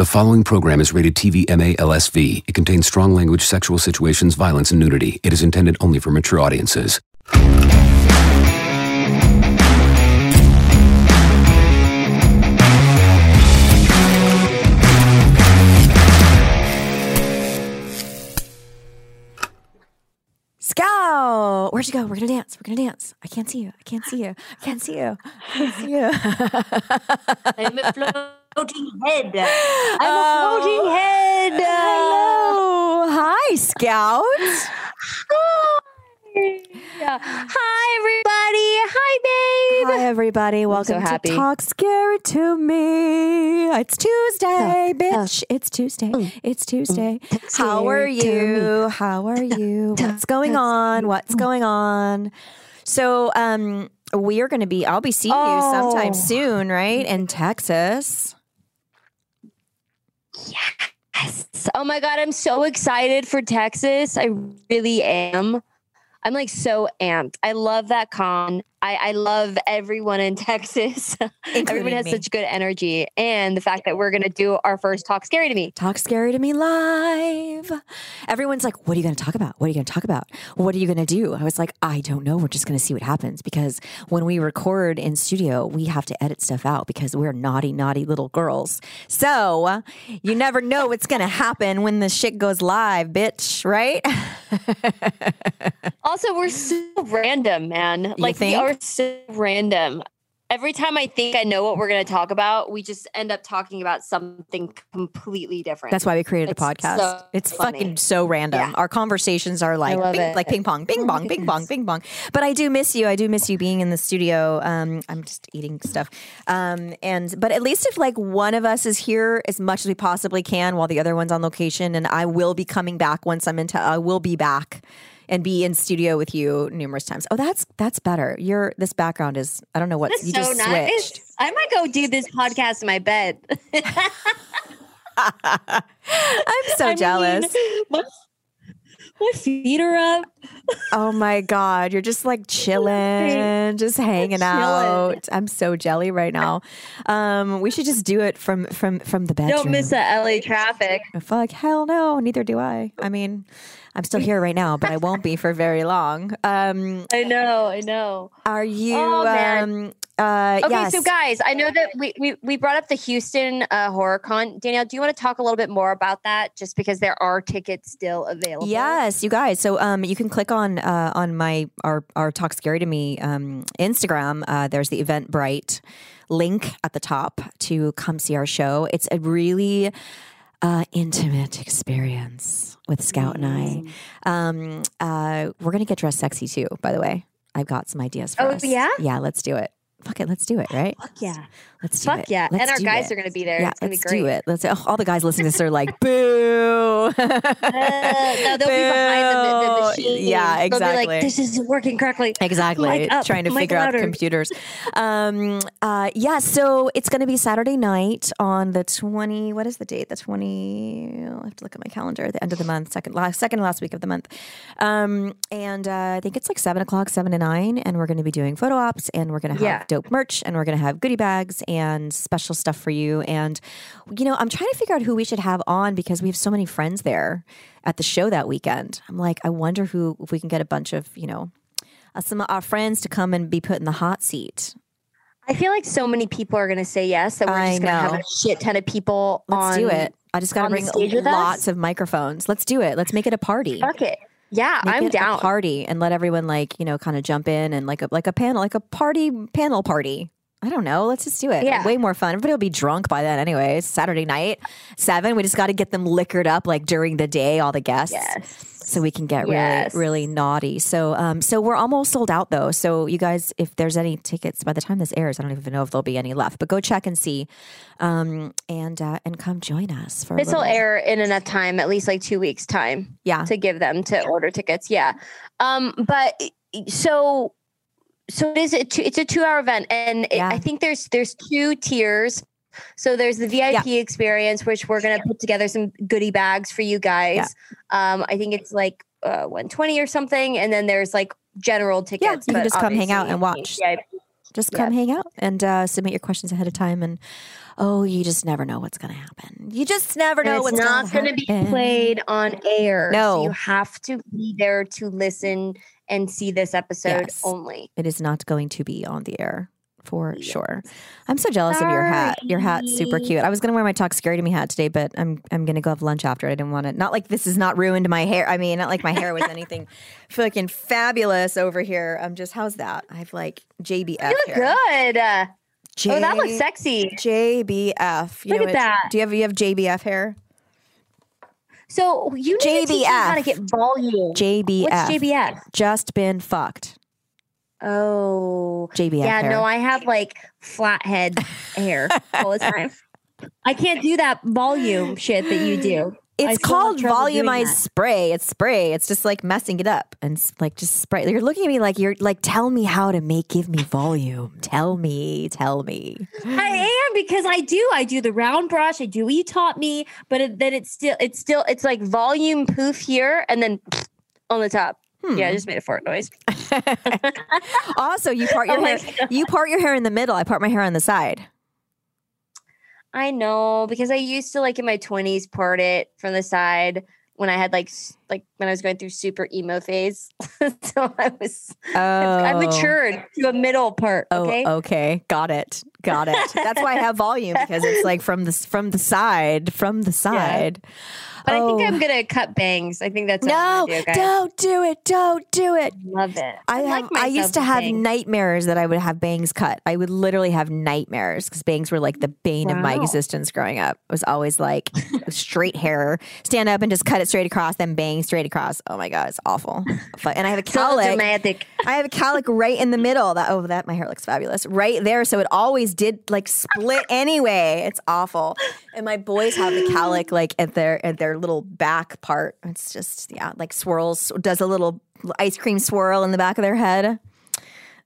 The following program is rated TV MA LSV. It contains strong language, sexual situations, violence, and nudity. It is intended only for mature audiences. Scout, where'd you go? We're gonna dance. We're gonna dance. I can't see you. I can't see you. I can't see you. I can't see you. I'm a floating head. I'm a floating oh. head. Hello. Hi, Scout. Yeah. Hi, everybody. Hi, babe. Hi, everybody. Welcome so happy. to Talk Scary to Me. It's Tuesday, bitch. It's Tuesday. Mm. It's Tuesday. Mm. How are you? How are you? What's going on? What's mm. going on? So, um, we are going to be, I'll be seeing you sometime Oh. soon, right? In Texas. Yes. Oh my God. I'm so excited for Texas. I really am. I'm like so amped. I love that con. I, I love everyone in Texas. Everyone has me. such good energy. And the fact that we're going to do our first Talk Scary to Me. Talk Scary to Me live. Everyone's like, What are you going to talk about? What are you going to talk about? What are you going to do? I was like, I don't know. We're just going to see what happens because when we record in studio, we have to edit stuff out because we're naughty, naughty little girls. So you never know what's going to happen when the shit goes live, bitch, right? Also, we're so random, man. like think? We are so random. Every time I think I know what we're going to talk about, we just end up talking about something completely different. That's why we created It's a podcast. so it's funny. fucking so random. Yeah. Our conversations are like bing, like ping pong, bing Oh my bong, bing bong, bing bong. But I do miss you. I do miss you being in the studio. Um, I'm just eating stuff. Um, and but at least if like one of us is here as much as we possibly can while the other one's on location, and I will be coming back once I'm into. I will be back. And be in studio with you numerous times. Oh, that's that's better. Your this background is I don't know what That's you so just nice. switched. I might go do this podcast in my bed. I'm so I mean, jealous. my, my feet are up. Oh my God. You're just like chilling, just hanging out. I'm so jelly right now. Um, we should just do it from from from the bedroom. Don't miss the LA traffic. Fuck hell no, neither do I. I mean, I'm still here right now, but I won't be for very long. Um, I know, I know. are you Oh, man. um uh Okay, yes. so guys, I know that we, we, we brought up the Houston uh, Horror Con. Danielle, do you want to talk a little bit more about that? Just because there are tickets still available. Yes, you guys. So um, you can click on uh, on my our our talk scary to me um, Instagram. Uh, there's the Eventbrite link at the top to come see our show. It's a really uh, intimate experience with Scout and I. Um, uh, we're gonna get dressed sexy too. By the way, I've got some ideas for Oh, us. yeah? yeah. Let's do it. Fuck it, let's do it. Right? Fuck yeah. Let's do Fuck it. Fuck yeah. Let's and our guys it. are going to be there. Yeah, it's going to let's be great. do it. Let's. Oh, all the guys listening to this are like, boo. Uh, no, they'll be behind the, the, the machine. Yeah, They'll be exactly. like, this isn't working correctly. Exactly. Up, Trying to figure out computers. Um, uh, yeah, so it's going to be Saturday night on the 20, what is the date? The 20, I'll have to look at my calendar, the end of the month, second last, second last week of the month. Um, and uh, I think it's like seven o'clock, seven to nine. And we're going to be doing photo ops and we're going to have Yeah. Dope merch and we're going to have goodie bags and special stuff for you. And, you know, I'm trying to figure out who we should have on because we have so many friends there at the show that weekend. I'm like, I wonder who, if we can get a bunch of, you know, uh, some of our friends to come and be put in the hot seat. I feel like so many people are going to say yes that we're I just going to have a shit ton of people Let's on. do it. I just got to bring lots us? of microphones. Let's do it. Let's make it a party. It. Yeah, Make I'm down. party and let everyone like you know kind of jump in and like a like a panel like a party panel party. I don't know. Let's just do it. Yeah. Way more fun. Everybody will be drunk by then anyway. It's Saturday night, seven. We just got to get them liquored up like during the day, all the guests. Yes. So we can get Yes. really, really naughty. So, um, so we're almost sold out though. So you guys, if there's any tickets by the time this airs, I don't even know if there'll be any left. But go check and see, um, and uh, and come join us for. a This will little- air in enough time, at least like two weeks time. Yeah. to give them to order tickets. Yeah. Um, but so so it is a two, it's a two hour event and it- Yeah. I think there's there's two tiers. So there's the VIP experience, which we're gonna put together some goodie bags for you guys. Um, I think it's like uh, 120 or something, and then there's like general tickets. yeah, you can just come hang out and watch. VIP Just come hang out and uh, submit your questions ahead of time. And oh, you just never know what's going to happen. You just never know And what's not going going to to be played on air. No. so you have to be there to listen and see this episode Yes. only. It is not going to be on the air for sure. I'm so jealous of your hat. Your hat's super cute. I was gonna wear my talk scary to me hat today, but I'm I'm gonna go have lunch after. I didn't want to. Not like this has not ruined my hair. I mean, not like my hair was anything fucking fabulous over here. I'm just how's that? I have like JBF You look hair. good. J- oh, that looks sexy. JBF. You Look know at that. Do you have you have JBF hair? So you need to teach me how to get volume. JBF. What's JBF? Just been fucked. Oh, JBF. yeah. hair. No, I have like flathead hair all the time. I can't do that volume shit that you do. It's called volumized spray. It's spray. It's just like messing it up and like just spray. You're looking at me like you're like, tell me how to make, give me volume. Tell me, tell me. I am because I do. I do the round brush. I do what you taught me, but it, then it's still it's still it's like volume poof here and then on the top. Hmm. Yeah, I just made a fart noise. Also, you part your Oh hair. You part your hair in the middle. I part my hair on the side. I know because I used to like in my twenties part it from the side when I had like like when I was going through super emo phase. so I was Oh, I matured to a middle part. Oh, Okay. okay. Got it. Got it. That's why I have volume because it's like from the from the side, from the side. But I think Oh. I'm gonna cut bangs. I think that's No, do, don't do it. Don't do it. Love it. I like have. I used to have bangs. nightmares that I would have bangs cut. I would literally have nightmares because bangs were like the bane of my existence growing up. It was always like straight hair, stand up and just cut it straight across, then straight across. Oh my god, it's awful. But- And I have a so cowlick. dramatic. I have a cowlick right in the middle. That oh, that my hair looks fabulous right there. So it always did like split anyway. It's awful. And my boys have the cowlick like at their at their little back part. It's just yeah, like swirls. Does a little ice cream swirl in the back of their head.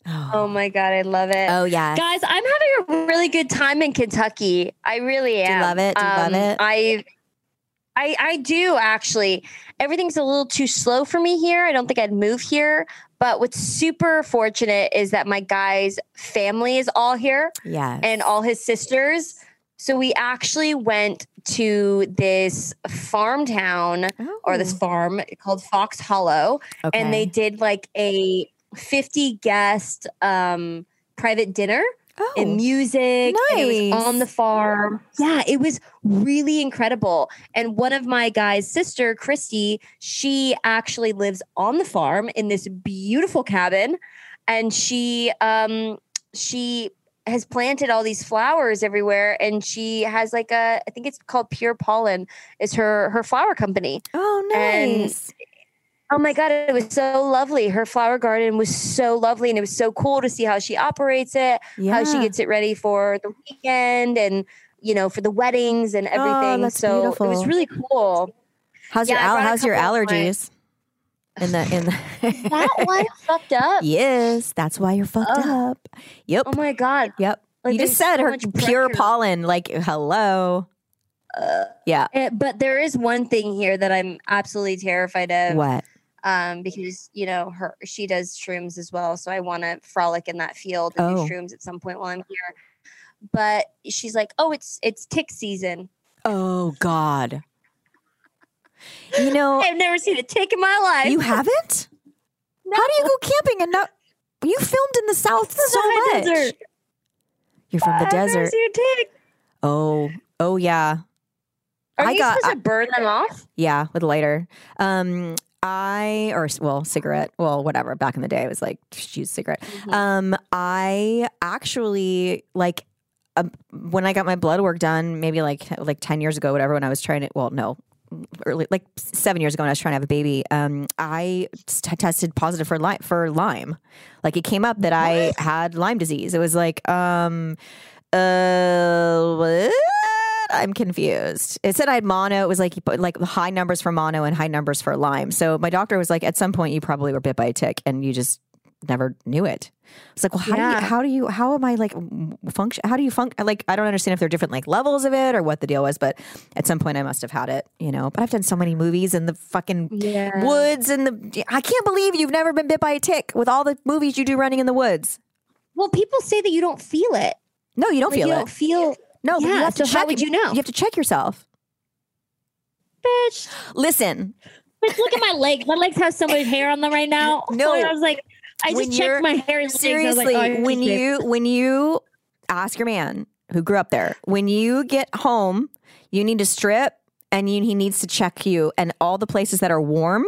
Oh my god, I love it. Oh yeah. Guys, I'm having a really good time in Kentucky. I really am. you love it? Do you love Um, it? I I I do actually. Everything's a little too slow for me here. I don't think I'd move here. But what's super fortunate is that my guy's family is all here Yes. and all his sisters. So we actually went to this farm town or this Oh, farm called Fox Hollow okay. and they did like a 50 guest um private dinner oh, and music and it was on the farm. Yeah it was really incredible. And one of my guy's sister christy she actually lives on the farm in this beautiful cabin. And she um she has planted all these flowers everywhere. And she has like a i think it's called pure pollen. Is her her flower company. Oh and nice. Oh my God, it was so lovely. Her flower garden was so lovely. And it was so cool to see how she operates it, yeah. how she gets it ready for the weekend and, you know, for the weddings and everything. Oh, that's so it was really cool. how's yeah, your al- how's your couple of my- allergies? In the in the That one fucked up. yes, that's why you're fucked Ugh. up. Yep. Oh my God. Yep. Like, you just said so her pure pressure. pollen. Like, hello. Uh, Yeah. eh, but there is one thing here that I'm absolutely terrified of. What? Um, because you know her, she does shrooms as well. So I want to frolic in that field and Oh. do shrooms at some point while I'm here. But she's like, "Oh, it's it's tick season." Oh God. You know, I've never seen a tick in my life. you haven't. How do you go camping and not? You filmed in the south so much. desert. You're from the I've never desert. seen a tick. Oh, oh yeah, Are I you got- supposed I- to burn them off? yeah. With a lighter. Um, I or well, cigarette. Well, whatever. Back in the day, it was like use cigarette. Um, I actually like um, when I got my blood work done, maybe like like ten years ago, whatever. When I was trying to, well, no, early like seven years ago when I was trying to have a baby, um, I t- tested positive for Lyme. For Lyme, like it came up that I had Lyme disease. It was like, um, uh, what? I'm confused. It said I had mono. It was like you like high numbers for mono and high numbers for Lyme. So my doctor was like, at some point you probably were bit by a tick and you just never knew it. It's like, well, how do you, how do you, how am I like function? How do you function? Like, I don't understand if there are different like levels of it or what the deal was, but at some point I must have had it, you know. But I've done so many movies in the fucking Yeah. woods and the. I can't believe you've never been bit by a tick with all the movies you do running in the woods. Well, people say that you don't feel it. No, you don't Like, feel you it. don't feel. No, but you yeah, have to so how would you know? You have to check yourself. Bitch, Listen, Bitch, look at my legs. My legs have so much hair on them right now. No. Oh, I was like, I When just checked my hair. and legs. I was like, oh, seriously, oh, when you when you ask your man who grew up there, when you get home, you need to strip, and you, he needs to check you, and all the places that are warm,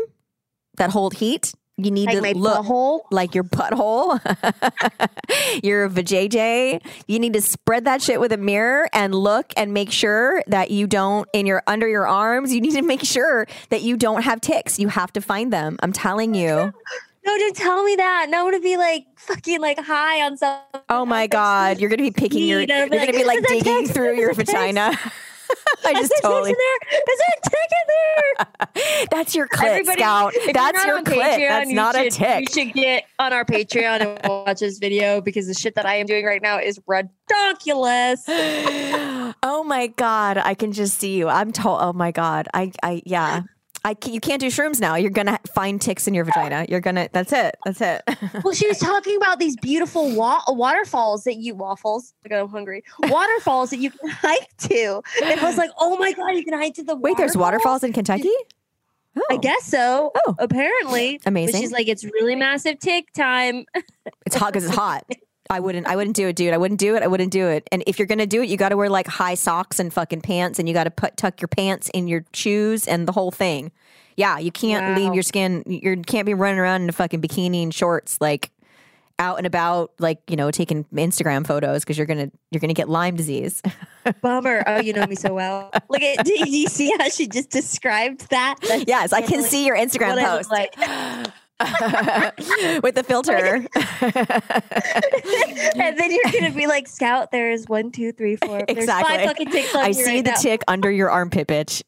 that hold heat, you need like to look. butthole. like your butthole, your vajayjay. You need to spread that shit with a mirror and look and make sure that you don't in your under your arms. You need to make sure that you don't have ticks. You have to find them. I'm telling you. No, don't tell me that. No, I'm gonna be like fucking like high on something. Oh my god, you're gonna be picking your. You're gonna be like, like "Is there digging through your Is there ticks?" vagina. I just there totally. there? Is there a tick in there? That's your clit, Everybody, Scout. That's your clit. Patreon, That's you not a should- tick. You should get on our Patreon and watch this video because the shit that I am doing right now is ridiculous. oh my god, I can just see you. I'm told. Oh my god, I, I, yeah. I can, you can't do shrooms now. You're gonna find ticks in your vagina. You're gonna. That's it. That's it. Well, she was talking about these beautiful wa- waterfalls that you waffles. Like I'm hungry. Waterfalls that you can hike to. And I was like, oh my god, you can hike to the. Wait, there's waterfalls in Kentucky. I Oh. guess so. Oh. apparently, But Amazing. she's like, it's really massive tick time. It's hot because it's hot. I wouldn't. I wouldn't do it, dude. I wouldn't do it. I wouldn't do it. And if you're gonna do it, you got to wear like high socks and fucking pants, and you got to put tuck your pants in your shoes and the whole thing. Yeah, you can't leave your skin. You can't be running around in a fucking bikini and shorts like out and about, like you know, taking Instagram photos because you're gonna you're gonna get Lyme disease. Bummer. Oh, you know me so well. Look at. Do you see how she just described that? That's yes, I can totally see your Instagram what I look post like. with the filter. and then you're gonna be like, Scout. There's one, two, three, four. There's five fucking ticks I see right the now. tick under your armpit, bitch.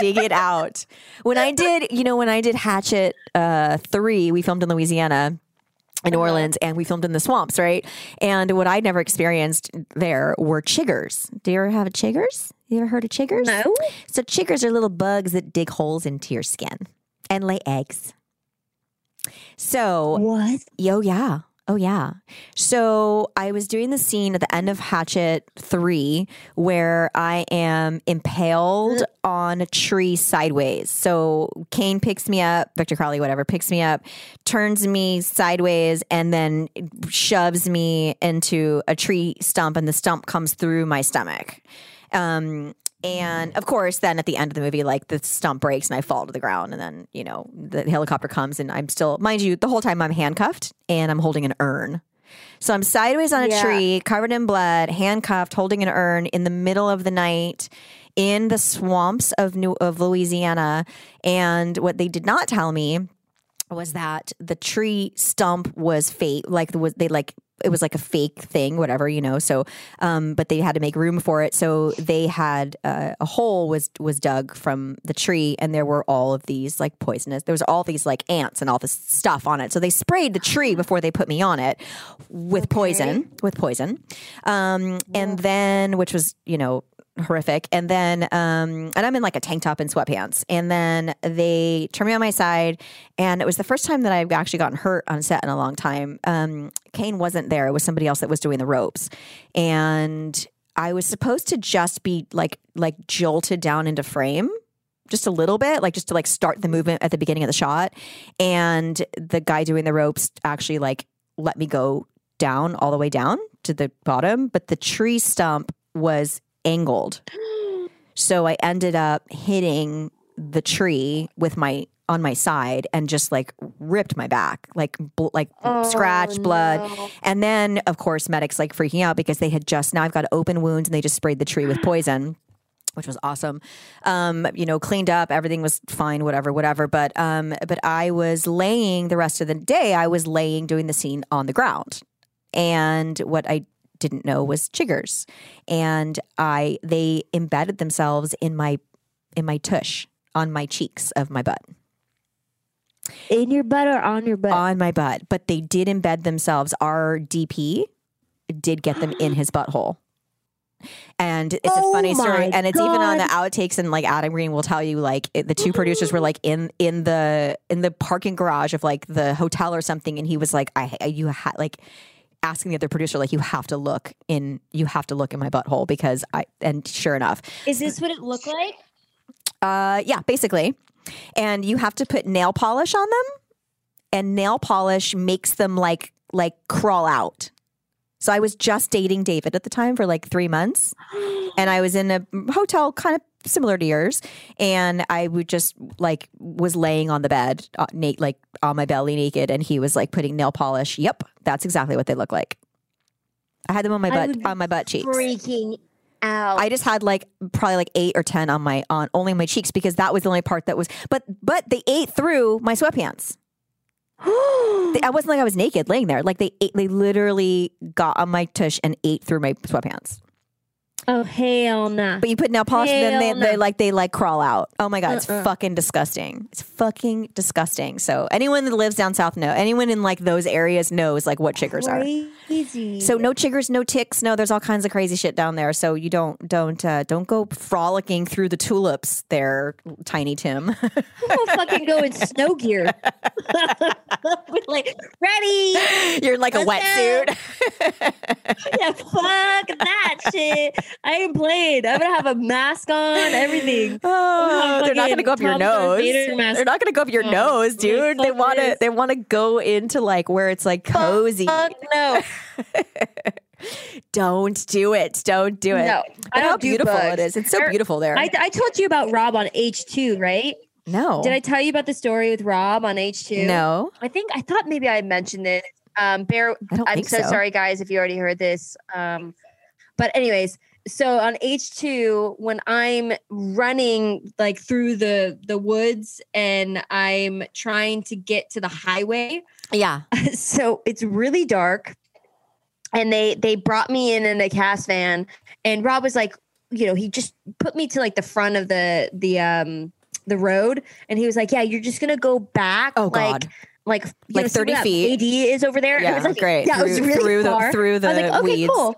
Dig it out. When I did, you know, when I did Hatchet uh, three, we filmed in Louisiana. In New Uh-huh. Orleans, and we filmed in the swamps, right? And what I'd never experienced there were chiggers. Do you ever have a chiggers? You ever heard of chiggers? No. So chiggers are little bugs that dig holes into your skin and lay eggs. So What? Oh yeah. Oh yeah. So I was doing the scene at the end of Hatchet 3 where I am impaled on a tree sideways. So Kane picks me up, Victor Crowley, whatever, picks me up, turns me sideways, and then shoves me into a tree stump, and the stump comes through my stomach. Um, and of course, then at the end of the movie, like the stump breaks and I fall to the ground, and then you know the helicopter comes, and I'm still, mind you, the whole time I'm handcuffed and I'm holding an urn. So I'm sideways on a Yeah. tree, covered in blood, handcuffed, holding an urn in the middle of the night in the swamps of New of Louisiana. And what they did not tell me was that the tree stump was fake, like was they like it was like a fake thing, whatever you know. So, um, but they had to make room for it. So they had uh, a hole was was dug from the tree, and there were all of these like poisonous. There was all these like ants and all this stuff on it. So they sprayed the tree before they put me on it with poison, with poison, um, and then which was you know horrific. And then, um, and I'm in like a tank top and sweatpants. And then they turn me on my side, and it was the first time that I've actually gotten hurt on set in a long time. Um, Kane wasn't there; it was somebody else that was doing the ropes, and I was supposed to just be like like jolted down into frame. Just a little bit, like just to like start the movement at the beginning of the shot. And the guy doing the ropes actually like let me go down all the way down to the bottom, but the tree stump was angled. So I ended up hitting the tree with my on my side and just like ripped my back, like bl- like scratch, blood, no. and then of course medics like freaking out because they had just now I've got open wounds and they just sprayed the tree with poison. Which was awesome, um, you know, cleaned up, everything was fine, whatever, whatever. But um, but I was laying the rest of the day. I was laying doing the scene on the ground, and what I didn't know was chiggers, and I they embedded themselves in my in my tush on my cheeks of my butt In your butt or on your butt? on my butt, but they did embed themselves. Our DP did get them in his butthole. And it's Oh a funny oh story, and it's even on the outtakes. And like Adam Green will tell you, like it, the two producers were like in in the in the parking garage of like the hotel or something, and he was like, "I you ha like." Asking the other producer like you have to look in you have to look in my butthole because i and sure enough Is this what it looked like? uh, yeah, basically. And you have to put nail polish on them, and nail polish makes them like like crawl out. So I was just dating David at the time for like three months, and I was in a hotel kind of similar to yours, and I would just like was laying on the bed, uh, na- like on my belly naked, and he was like putting nail polish. Yep, that's exactly what they look like. I had them on my butt on my butt cheeks. Freaking out. I just had like probably like eight or ten on my on only my cheeks because that was the only part that was. But but they ate through my sweatpants. They- I wasn't like I was naked laying there. Like they ate, they literally got on my tush and ate through my sweatpants. Oh hell no! But you put nail polish, and then they, Hell they like they like crawl out. Oh my god, it's Uh-uh. fucking disgusting. It's fucking disgusting. So anyone that lives down south know. Anyone in like those areas knows like what chiggers are. So no chiggers, no ticks, no. There's all kinds of crazy shit down there. So you don't don't uh, don't go frolicking through the tulips there, Tiny Tim. I'll fucking go in snow gear. Like ready. You're in like a Let's wetsuit. Yeah, fuck that shit. I ain't playing. I'm gonna have a mask on, everything. Oh, they're not to go up your Tom nose. They're not to go up your Oh, nose, dude. They want to. They want to go into like where it's like cozy. Fuck no. Don't do it. Don't do it. No, I don't how beautiful bugs. it is. It's so beautiful there. I, I told you about Rob on H2, right? no. Did I tell you about the story with Rob on H2? No. I think I thought maybe I mentioned it. Um, bear, I'm so, so. sorry, guys, if you already heard this. Um, but anyways, so on H2, when I'm running like through the the woods and I'm trying to get to the highway, Yeah. so it's really dark, and they they brought me in in a cast van, and Rob was like, you know, he just put me to like the front of the the um the road, and he was like, yeah, you're just gonna go back, Oh like God. like Like know, 30 feet? AD is over there. It Yeah, was like, great. Yeah, it was Through- really through the- far. through I was like, the okay, weeds. cool.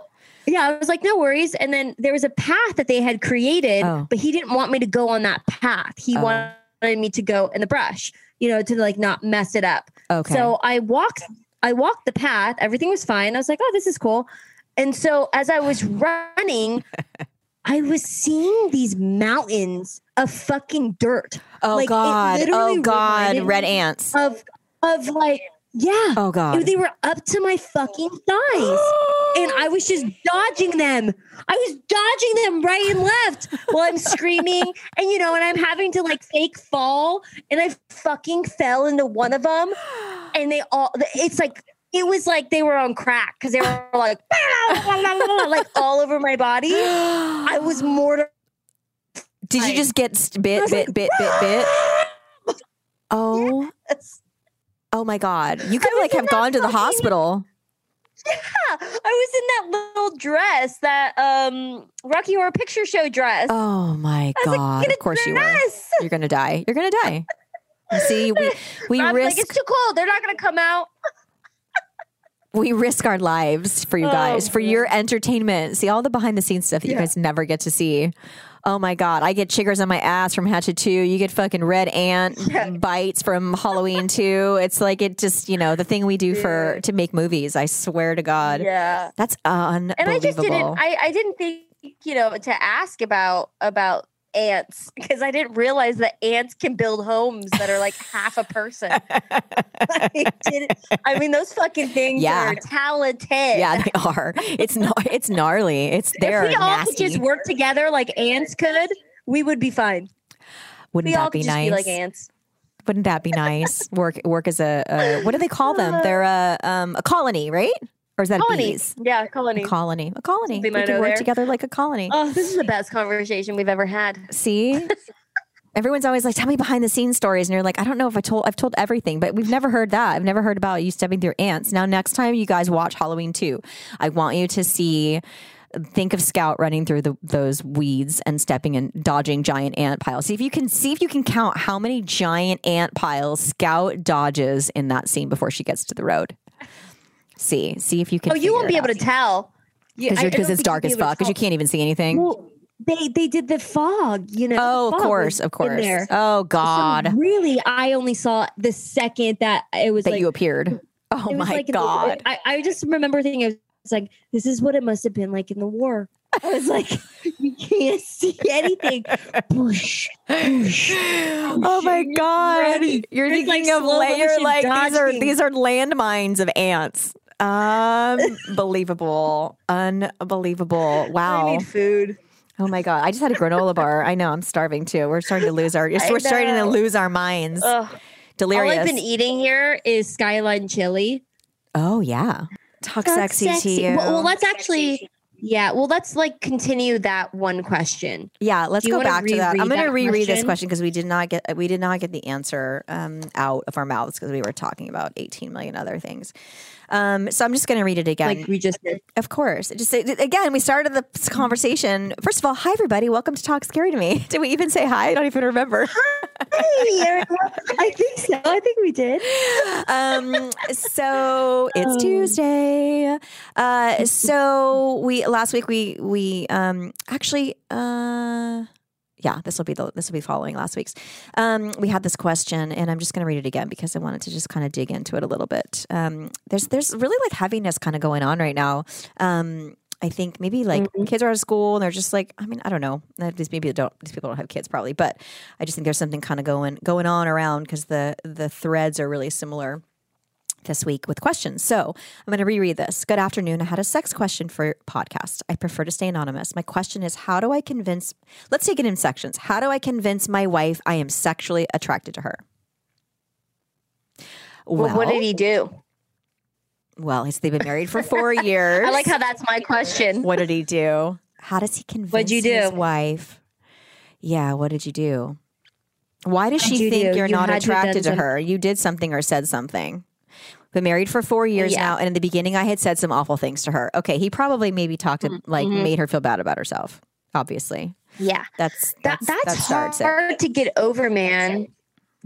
Yeah, I was like, no worries. And then there was a path that they had created, Oh. but he didn't want me to go on that path. He Oh. wanted me to go in the brush, you know, to like not mess it up. Okay. So I walked, I walked the path. Everything was fine. I was like, oh, this is cool. And so as I was running, I was seeing these mountains of fucking dirt. oh like, God. Oh God. Red ants. Of of like, yeah. Oh God. They were up to my fucking thighs. And I was just dodging them. I was dodging them right and left while I'm screaming. And, you know, and I'm having to like fake fall. And I fucking fell into one of them. And they all, it's like, it was like they were on crack because they were like, like all over my body. I was mortified. Did you just get bit, bit, bit, bit, bit? Oh, oh my God! You could like have gone to the hospital. I was in that little dress, that um Rocky Horror Picture Show dress. Oh my was like, God! Of course you were. You're gonna die. You're gonna die. See, we we Rob's risk like, it's too cold. They're not going to come out. we risk our lives for you Oh, guys for man. your entertainment. See all the behind the scenes stuff that you guys never get to see. Oh my god, I get chiggers on my ass from Hatchet 2. You get fucking red ant bites from Halloween 2. It's like it just, you know, the thing we do for to make movies. I swear to god. Yeah. That's unbelievable. And I just didn't I, I didn't think, you know, to ask about about ants because I didn't realize that ants can build homes that are like half a person. I, I mean, those fucking things Yeah. are talented. yeah, they are. It's no, it's gnarly. It's if they're we all nasty. could just work together like ants could, we would be fine. Wouldn't We all that be just nice? be like ants. Wouldn't that be nice? work work as a, a what do they call them? They're a um, a colony, right? Or is that Colony. bees? Yeah, colony. A colony. A colony. Something We know work there. together like a colony. Oh, this is the best conversation we've ever had. See? Everyone's always like, "Tell me behind the scenes stories," and you're like, "I don't know if I told. I've told everything, but we've never heard that. I've never heard about you stepping through ants." Now, next time you guys watch Halloween two, I want you to see. Think of Scout running through the, those weeds and stepping and dodging giant ant piles. See if you can see if you can count how many giant ant piles Scout dodges in that scene before she gets to the road. See, see if you can. Oh, you won't be able to tell. You- I- I because it's dark as fuck because you can't even see anything. Well, they they did the fog, you know. oh, of course, of course. Oh So God. really, I only saw the second that it was that like you appeared. Oh my like in the- god! I, I just remember thinking, I was like, this is what it must have been like in the war. I was like, you can't see anything. Oh my god! Ready. You're It's like thinking of layer like these are these are landmines of ants. Unbelievable! Unbelievable! I Wow! need food. Oh my god! I just had a granola bar. I know I'm starving too. We're starting to lose our. We're starting to lose our minds. Ugh. Delirious. All I've been eating here is Skyline chili. oh yeah. Talk That's sexy, to you. Well, well, let's actually, yeah. Well, let's like continue that one question. Yeah, let's go back to that. I'm going to reread this question? question because we did not get we did not get the answer um, out of our mouths because we were talking about 18 million other things. Um, so I'm just going to read it again. Like we just did. of course, just again, we started the conversation. First of all, hi everybody, welcome to Talk Scary to Me. Did we even say hi? I don't even remember. Hey! I think so. I think we did. um, so it's Oh. Tuesday. Uh, so we last week we we um actually uh yeah this will be the this will be following last week's. Um, we had this question and I'm just going to read it again because I wanted to just kind of dig into it a little bit. Um, there's there's really like heaviness kind of going on right now. Um. I think maybe like kids are out of school and they're just like I mean I don't know Uh, these maybe don't these people don't have kids probably but I just think there's something kind of going going on around because the the threads are really similar this week with questions. So I'm going to reread this. Good afternoon. I had a sex question for podcast. I prefer to stay anonymous. My question is how do I convince, let's take it in sections. How do I convince my wife I am sexually attracted to her? Well, what did he do? Well, he's, they've been married for four years. I like how that's my question. What did he do? How does he convince What'd you his wife? Yeah, what did you do? Why does she you think do? you're You not attracted to her? You did something or said something. Been married for four years Yeah. now, and in the beginning, I had said some awful things to her. Okay, he probably maybe talked to like Mm-hmm. made her feel bad about herself. Obviously, Yeah. that's That that's that's that starts it. hard to get over, man.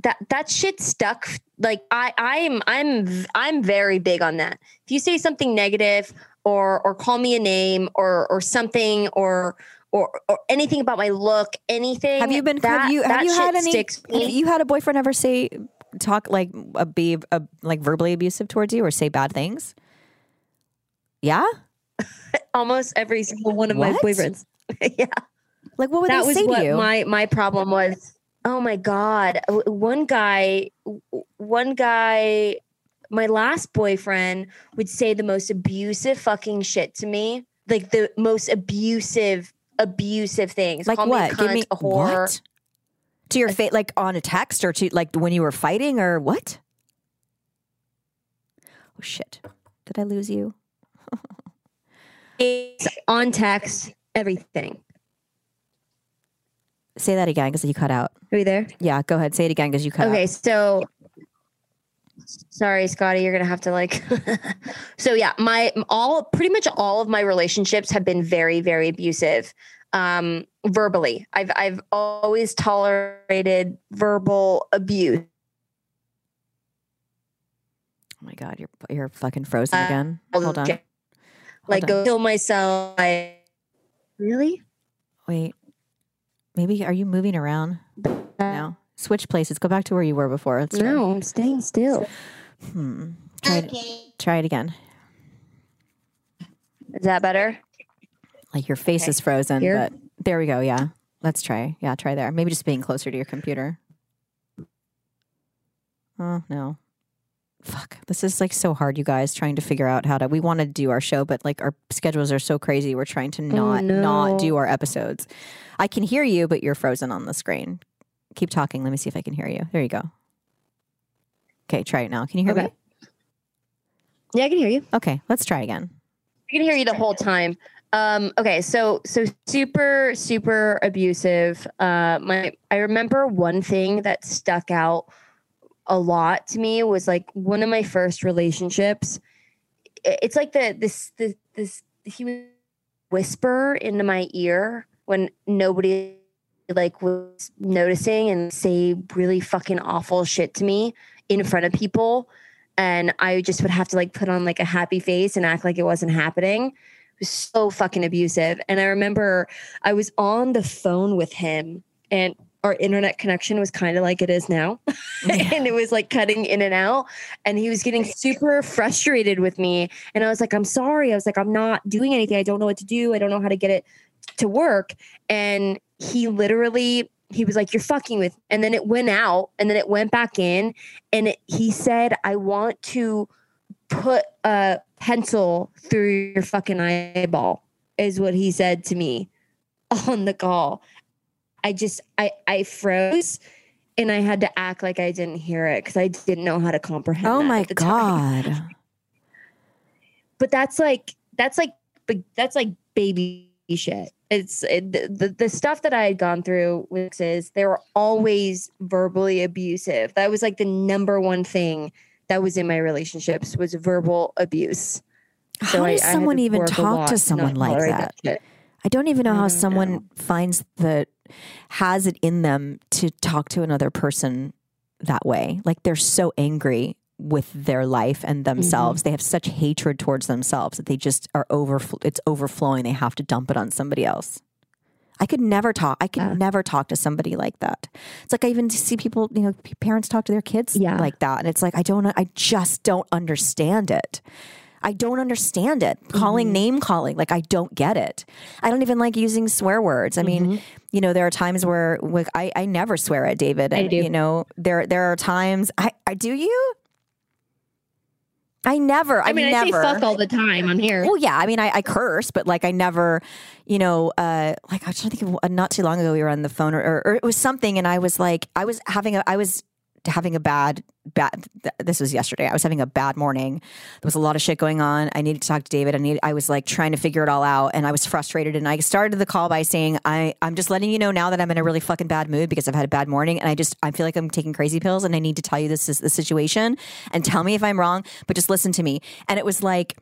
That that shit stuck. Like I I'm I'm v- I'm very big on that. If you say something negative or or call me a name or or something or or, or anything about my look, anything. Have you been? That, have you have you had any? Sticks Have you had a boyfriend ever say talk like a be a, like verbally abusive towards you or say bad things? Yeah, Almost every single one of What? my boyfriends. yeah. like what would that they was say what to you? my my problem was oh my god one guy one guy my last boyfriend would say the most abusive fucking shit to me like the most abusive abusive things like Call what? me a Give me a whore what? To your face, like on a text or to like when you were fighting or what? Oh shit! Did I lose you? It's on text everything Say that again because you cut out. are we there Yeah, go ahead. Say it again because you cut okay out. Okay, so sorry scotty you're gonna have to like so yeah my all pretty much all of my relationships have been very very abusive um verbally i've i've always tolerated verbal abuse Oh my god, you're you're fucking frozen Uh, again. Hold on. Okay. like on. go kill myself I, really Wait. Maybe are you moving around? No. Switch places. Go back to where you were before. Let's try. no i'm staying still Hmm. Try it. Try it again. is that better Like your face Okay. is frozen, Here? but there we go. Yeah. Let's try. Yeah, try there. Maybe just being closer to your computer. Oh no. Fuck. This is like so hard, you guys, trying to figure out how to we want to do our show, but like our schedules are so crazy. We're trying to oh, not not no. do our episodes. I can hear you, but you're frozen on the screen. Keep talking. Let me see if I can hear you. There you go. Okay, try it now. Can you hear Okay. me? Yeah, I can hear you. Okay, let's try again. I can hear you the whole time. Um, okay, so so super super abusive. Uh, my I remember one thing that stuck out a lot to me was like one of my first relationships. It's like the this this this he would whisper into my ear when nobody like was noticing and say really fucking awful shit to me in front of people and I just would have to like put on like a happy face and act like it wasn't happening. It was so fucking abusive. And I remember I was on the phone with him and our internet connection was kind of like it is now. and it was like cutting in and out. And he was getting super frustrated with me. And I was like, I'm sorry. I was like, I'm not doing anything. I don't know what to do. I don't know how to get it to work. And he literally, he was like, You're fucking with. And then it went out and then it went back in. And it, he said, I want to put a pencil through your fucking eyeball, is what he said to me on the call. I just, I, I froze and I had to act like I didn't hear it because I didn't know how to comprehend. Oh my the time. god. But that's like, that's like, that's like baby shit. It's it, the, the the stuff that I had gone through with is they were always verbally abusive. That was like the number one thing that was in my relationships was verbal abuse. How I- does I someone to even talk to someone like tolerate that? I don't even know how don't someone know. finds the has it in them to talk to another person that way. Like they're so angry with their life and Mm-hmm. themselves. They have such hatred towards themselves that they just are over it's overflowing. They have to dump it on somebody else. I could never talk. I could Yeah. never talk to somebody like that. It's like I even see people, you know, parents talk to their kids Yeah. like that, and it's like I don't, I just don't understand it. I don't understand it. Calling Mm-hmm. name calling, like I don't get it. I don't even like using swear words. I Mm-hmm. mean, you know, there are times where like, I I never swear at David, I do. you know, there there are times I I do you. I never. I, I mean, never. I say fuck all the time on here. Well, yeah. I mean, I, I curse, but like I never, you know, uh, like I was trying to think of uh, not too long ago we were on the phone or, or, or it was something, and I was like, I was having a, I was having a bad, bad. th- This was yesterday. I was having a bad morning. There was a lot of shit going on. I needed to talk to David. I need. I was like trying to figure it all out, and I was frustrated. And I started the call by saying, I, I'm just letting you know now that I'm in a really fucking bad mood because I've had a bad morning, and I just, I feel like I'm taking crazy pills, and I need to tell you this is the situation, and tell me if I'm wrong, but just listen to me. And it was like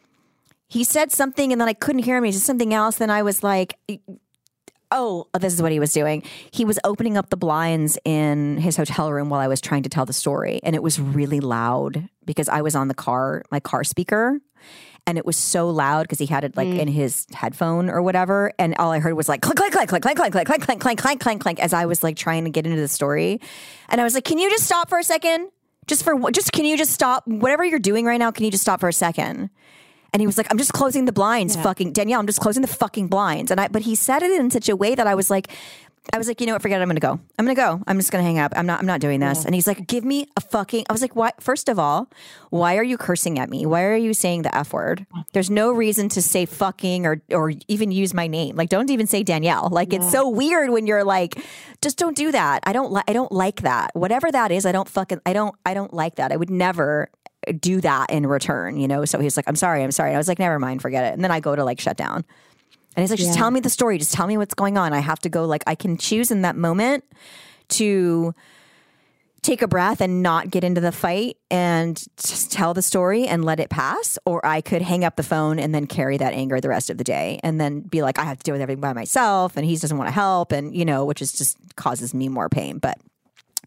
he said something and then I couldn't hear him. He said something else. Then I was like, oh, this is what he was doing. He was opening up the blinds in his hotel room while I was trying to tell the story. And it was really loud because I was on the car, my car speaker. And it was so loud because he had it like in his headphone or whatever. And all I heard was like clank, clank, clank, clink, clink, clink, clink, clink, clink, clink, clink, clink, clink, as I was like trying to get into the story. And I was like, can you just stop for a second? Just for just can you just stop whatever you're doing right now? Can you just stop for a second? And he was like, I'm just closing the blinds, fucking Danielle, I'm just closing the fucking blinds. And I but he said it in such a way that I was like, I was like, you know what, forget it, I'm gonna go. I'm gonna go. I'm just gonna hang up. I'm not I'm not doing this. And he's like, give me a fucking I was like, why first of all, why are you cursing at me? Why are you saying the F word? There's no reason to say fucking or or even use my name. Like don't even say Danielle. Like it's so weird when you're like, just don't do that. I don't like I don't like that. Whatever that is, I don't fucking I don't I don't like that. I would never do that in return, you know? So he's like, I'm sorry, I'm sorry. And I was like, never mind, forget it. And then I go to like shut down. And he's like, just tell me the story. Just tell me what's going on. I have to go, like, I can choose in that moment to take a breath and not get into the fight and just tell the story and let it pass. Or I could hang up the phone and then carry that anger the rest of the day and then be like, I have to deal with everything by myself and he doesn't want to help. And, you know, which is just causes me more pain. But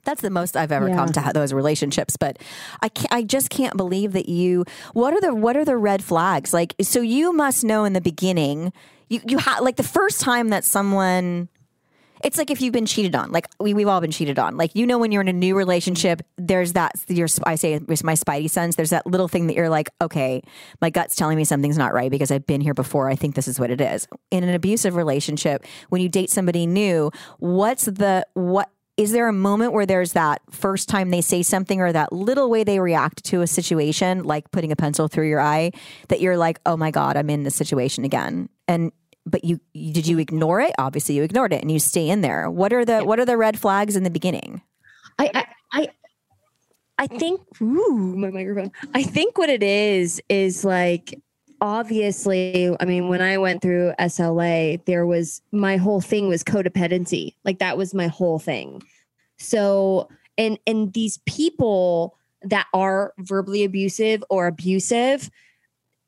that's the most I've ever come to those relationships. But I can't, I just can't believe that you. What are the what are the red flags? Like, so you must know in the beginning. You you ha- like the first time that someone. It's like if you've been cheated on. Like we we've all been cheated on. Like you know when you're in a new relationship, there's that your I say it's my spidey sense. There's that little thing that you're like, okay, my gut's telling me something's not right because I've been here before. I think this is what it is. In an abusive relationship, when you date somebody new, what's the what is there a moment where there's that first time they say something or that little way they react to a situation, like putting a pencil through your eye, that you're like, oh my God, I'm in this situation again? And but you, you did you ignore it? Obviously, you ignored it, and you stay in there. What are the what are the red flags in the beginning? I, I, I, I think, ooh, my microphone. I think what it is is like, obviously, I mean, when I went through SLA, there was my whole thing was codependency. Like that was my whole thing. So, and and these people that are verbally abusive or abusive,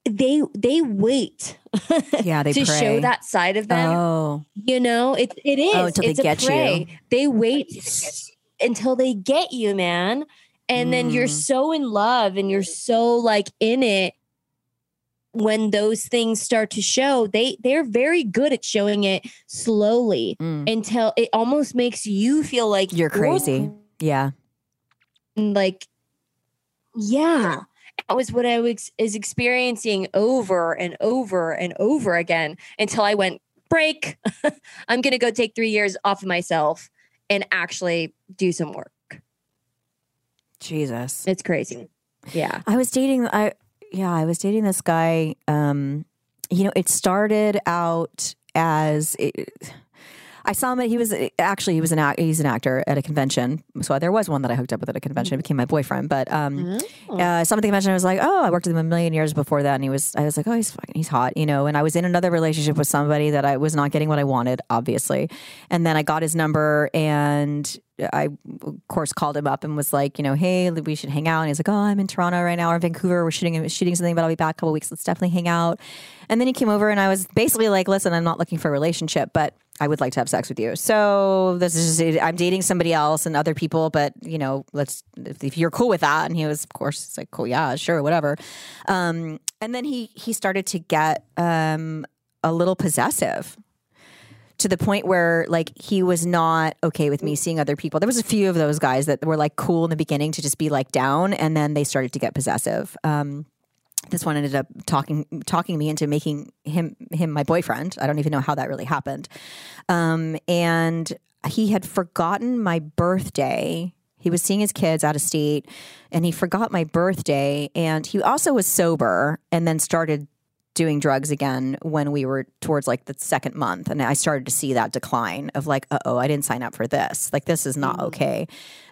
they they wait Yeah, they to pray. show that side of them. Oh, You know, it it is. Oh, until they it's get a you. They wait until they get you, man. And then you're Mm. so in love and you're so like in it when those things start to show. They they're very good at showing it slowly Mm. until it almost makes you feel like You're crazy. yeah. like yeah that was what i was is experiencing over and over and over again until i went break i'm gonna go take three years off of myself and actually do some work Jesus. it's crazy yeah I was dating I yeah, I was dating this guy um you know, it started out as it, I saw him. At, he was actually he was an he's an actor at a convention. So there was one that I hooked up with at a convention. It became my boyfriend. But um, Oh. uh, him at the convention. I was like, oh, I worked with him a million years before that, and he was. I was like, oh, he's fucking, he's hot, you know. And I was in another relationship with somebody that I was not getting what I wanted, obviously. And then I got his number, and I of course called him up and was like, you know, hey, we should hang out. And he's like, oh, I'm in Toronto right now or in Vancouver. We're shooting shooting something, but I'll be back a couple weeks. Let's definitely hang out. And then he came over, and I was basically like, listen, I'm not looking for a relationship, but I would like to have sex with you. So this is just, I'm dating somebody else and other people, but you know, let's if, you're cool with that. And he was, of course, it's like, cool, yeah, sure, whatever. Um, and then he he started to get um, a little possessive to the point where like he was not okay with me seeing other people. There was a few of those guys that were like cool in the beginning to just be like down, and then they started to get possessive. Um, this one ended up talking talking me into making him him my boyfriend. I don't even know how that really happened. Um, and he had forgotten my birthday. He was seeing his kids out of state, and he forgot my birthday. And he also was sober, and then started doing drugs again when we were towards like the second month and i started to see that decline of like uh-oh i didn't sign up for this like this is not okay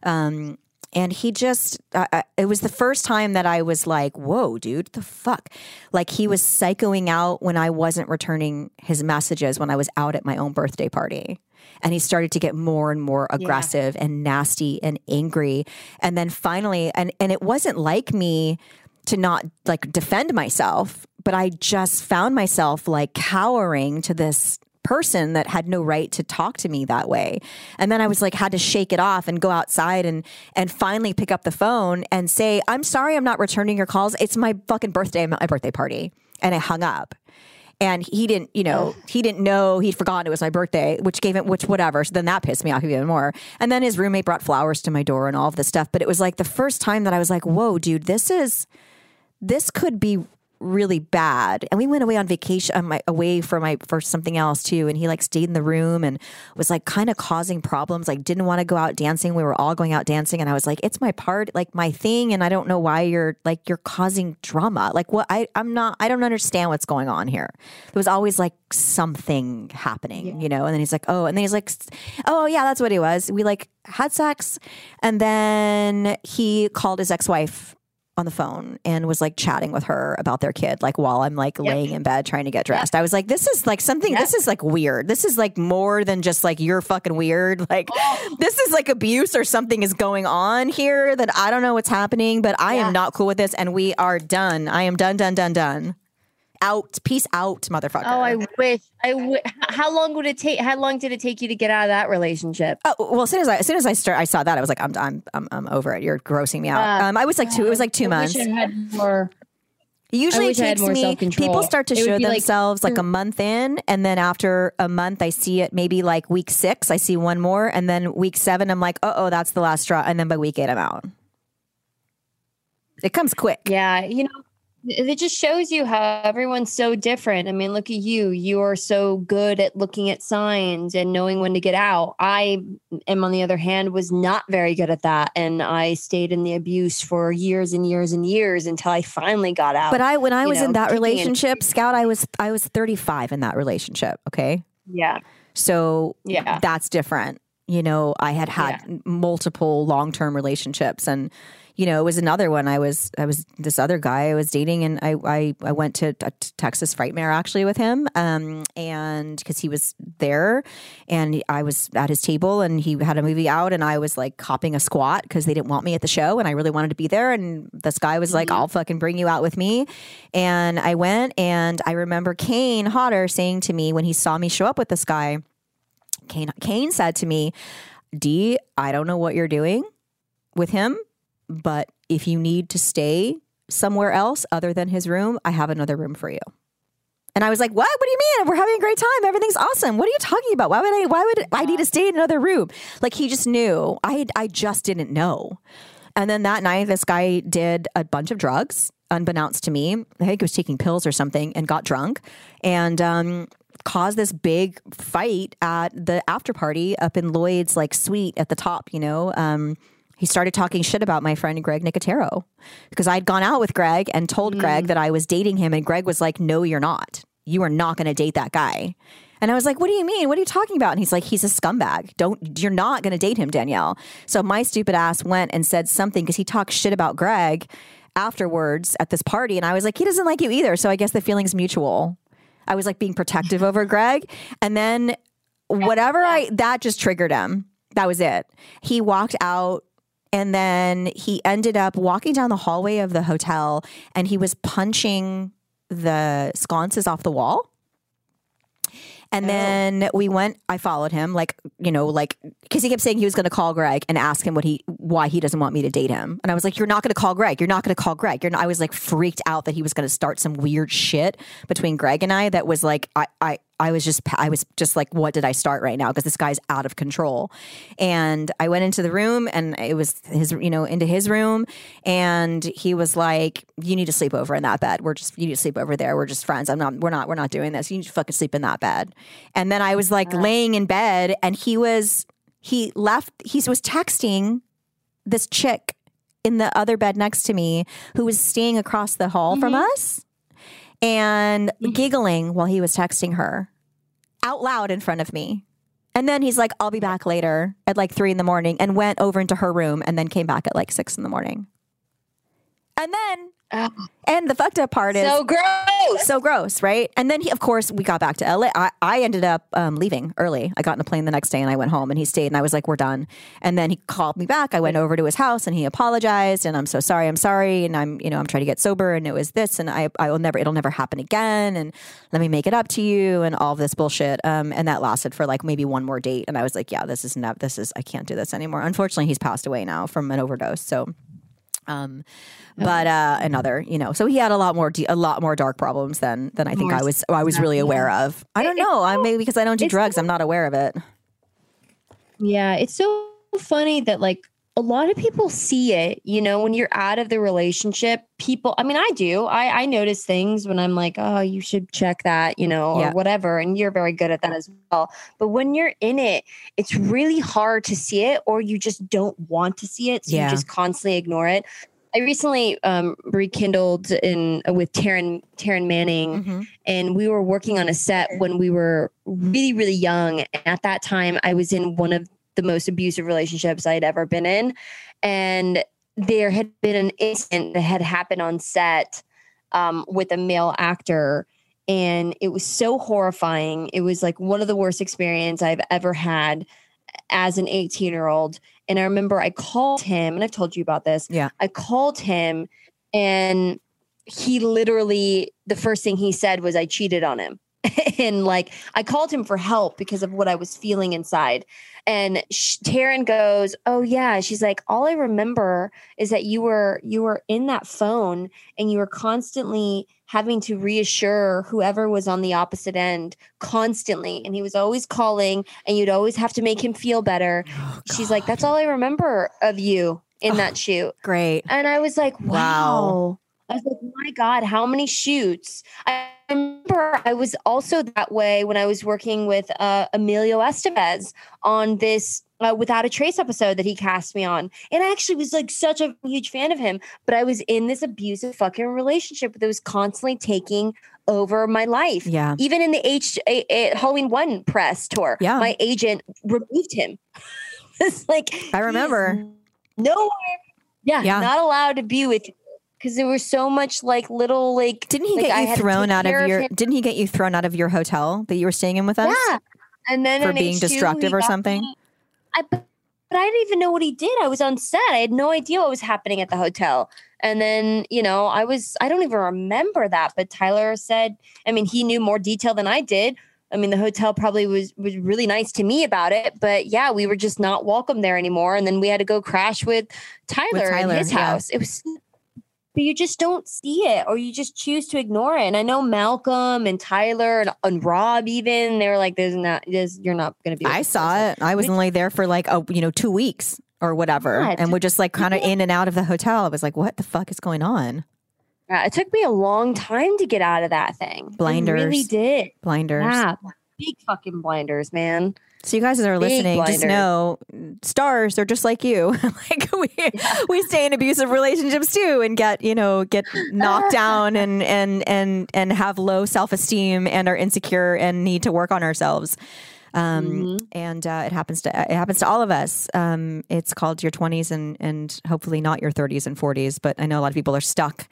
um and he just uh, uh, it was the first time that i was like whoa dude the fuck? Like he was psychoing out when i wasn't returning his messages when i was out at my own birthday party. And he started to get more and more aggressive and nasty and angry. And then finally and and it wasn't like me to not like defend myself, but I just found myself like cowering to this person that had no right to talk to me that way. And then I was like had to shake it off and go outside and and finally pick up the phone and say, "I'm sorry I'm not returning your calls. It's my fucking birthday, my birthday party." And I hung up. And he didn't, you know, he didn't know he'd forgotten it was my birthday, which gave him, which whatever. So then that pissed me off even more. And then his roommate brought flowers to my door and all of this stuff. But it was like the first time that I was like, whoa, dude, this is, this could be really bad. And we went away on vacation, um, away for my for something else too. And he like stayed in the room and was like kind of causing problems. Like didn't want to go out dancing. We were all going out dancing, and I was like, it's my part, like my thing, and I don't know why you're like you're causing drama. Like what? I I'm not. I don't understand what's going on here. There was always like something happening, you know. And then he's like, oh, and then he's like, oh yeah, that's what it was. We like had sex, and then he called his ex wife on the phone and was like chatting with her about their kid, like while I'm like laying in bed trying to get dressed. I was like, this is like something, this is like weird. This is like more than just like you're fucking weird. Like, oh. this is like abuse or something is going on here that I don't know what's happening, but I am not cool with this. And we are done. I am done, done, done, done. Out. Peace out, motherfucker. Oh, I wish. I w- how long would it take? How long did it take you to get out of that relationship? Oh well, as soon as I as soon as I start, I saw that I was like, I'm I'm I'm, I'm over it. You're grossing me out. Uh, um, I was like two. It was like two I months. wish I had more. Usually it wish I had takes me people start to It show be like- themselves like, a month in and then after a month I see it maybe like week 6 I see one more and then week 7 I'm like oh, oh that's the last straw and then by week 8 I'm out. It comes quick. Yeah, you know, it just shows you how everyone's so different. I mean, look at you. You are so good at looking at signs and knowing when to get out. I am, on the other hand, was not very good at that. And I stayed in the abuse for years and years and years until I finally got out. But I, when I was know, in that and relationship, Scout, I was, I was 35 in that relationship. Okay. yeah. So Yeah. that's different. You know, I had had Yeah. multiple long term relationships and you know, it was another one. I was, I was this other guy I was dating, and I, I, I went to a t- Texas Frightmare actually with him, um, and because he was there, and I was at his table, and he had a movie out, and I was like copping a squat because they didn't want me at the show, and I really wanted to be there, and this guy was like, "I'll fucking bring you out with me," and I went, and I remember Kane Hodder saying to me when he saw me show up with this guy. Kane, Kane said to me, D, I don't know what you're doing with him, but if you need to stay somewhere else other than his room, I have another room for you. And I was like, "What? What do you mean? We're having a great time. Everything's awesome. What are you talking about? Why would I? Why would I need to stay in another room?" Like he just knew. I I just didn't know. And then that night, this guy did a bunch of drugs, unbeknownst to me. I think he was taking pills or something, and got drunk, and um, caused this big fight at the after party up in Lloyd's like suite at the top. You know, um, he started talking shit about my friend Greg Nicotero because I'd gone out with Greg and told hmm. Greg that I was dating him, and Greg was like, "No, you're not. You are not going to date that guy." And I was like, "What do you mean? What are you talking about?" And he's like, "He's a scumbag. Don't you're not going to date him, Danielle." So my stupid ass went and said something because he talked shit about Greg afterwards at this party, and I was like, "He doesn't like you either." So I guess the feeling's mutual. I was like being protective over Greg, and then whatever I that just triggered him. That was it. He walked out and then he ended up walking down the hallway of the hotel and he was punching the sconces off the wall. And then we went, I followed him, like, you know, like, because he kept saying he was going to call Greg and ask him what he, why he doesn't want me to date him. And I was like, you're not going to call Greg. You're not going to call Greg. You're not, I was like freaked out that he was going to start some weird shit between Greg and I that was like, I, I, I was just, I was just like, what did I start right now? Because this guy's out of control. And I went into the room and it was his, you know, into his room. And he was like, you need to sleep over in that bed. We're just, you need to sleep over there. We're just friends. I'm not, we're not, we're not doing this. You need to fucking sleep in that bed. And then I was like laying in bed and he was, he left, he was texting this chick in the other bed next to me who was staying across the hall from mm-hmm. us and mm-hmm. giggling while he was texting her out loud in front of me. And then he's like, I'll be back later at like three in the morning and went over into her room and then came back at like six in the morning. And then, Oh, and the fucked up part is so gross. so gross, right? And then he, of course, we got back to LA. I, I ended up um, leaving early. I got in a plane the next day and I went home and he stayed and I was like, we're done. And then he called me back. I went over to his house and he apologized and I'm so sorry. I'm sorry. And I'm, you know, I'm trying to get sober and it was this and I, I will never, it'll never happen again. And let me make it up to you and all of this bullshit. Um, and that lasted for like maybe one more date. And I was like, yeah, this is not, this is, I can't do this anymore. Unfortunately, he's passed away now from an overdose. So, um, but uh, another, you know, so he had a lot more, de- a lot more dark problems than than I think More I was, I was really aware of. I don't It's know. I maybe because I don't do drugs, so- I'm not aware of it. Yeah, it's so funny that like a lot of people see it, you know, when you're out of the relationship, people, I mean, I do. I I notice things when I'm like, "Oh, you should check that," you know, Yeah. or whatever, and you're very good at that as well. But when you're in it, it's really hard to see it or you just don't want to see it, so Yeah. you just constantly ignore it. I recently um, rekindled in with Taryn Taryn Manning Mhm. and we were working on a set when we were really really young and at that time i was in one of the most abusive relationships i had ever been in and there had been an incident that had happened on set um, with a male actor and it was so horrifying it was like one of the worst experience i've ever had as an 18 year old and i remember i called him and i've told you about this Yeah. i called him and he literally the first thing he said was I cheated on him. and like I called him for help because of what I was feeling inside. And sh- Taryn goes, "Oh yeah." She's like, "All I remember is that you were you were in that phone and you were constantly having to reassure whoever was on the opposite end constantly and he was always calling and you'd always have to make him feel better." Oh, She's like, "That's all I remember of you in oh, that shoot." Great. And I was like, Wow. wow. I was like, my God, how many shoots? I remember I was also that way when I was working with uh, Emilio Estevez on this uh, Without a Trace episode that he cast me on. And I actually was like such a huge fan of him, but I was in this abusive fucking relationship that was constantly taking over my life. Yeah. Even in the H a, a Halloween one press tour, Yeah. my agent removed him. it's like I remember. nowhere. Yeah, Yeah. not allowed to be with because there was so much like little like. Didn't he like, get you thrown out of your? him. Didn't he get you thrown out of your hotel that you were staying in with us? Yeah, and then For being H2, destructive or something? me- I but but I didn't even know what he did. I was on set. I had no idea what was happening at the hotel. And then, you know, I was I don't even remember that, but Tyler said, I mean, he knew more detail than I did. I mean, the hotel probably was was really nice to me about it, but yeah, we were just not welcome there anymore. And then we had to go crash with Tyler, Tyler, in his yeah. house. It was but you just don't see it or you just choose to ignore it. And I know Malcolm and Tyler and, and Rob even, they were like, there's not there's you're not gonna be I saw person." it. I was only there for like a you know two weeks or whatever, Yeah, and we're just like kind of in and out of the hotel. I was like, what the fuck is going on? Yeah, it took me a long time to get out of that thing. It really did. Blinders. Yeah. Big fucking blinders, man. So you guys that are Big listening, just know stars, they're just like you. like we we stay in abusive relationships too and get, you know, get knocked down and and and and have low self-esteem and are insecure and need to work on ourselves. Um, Mm-hmm. and uh, it happens to it happens to all of us. Um, it's called your 20s and and hopefully not your 30s and 40s, but I know a lot of people are stuck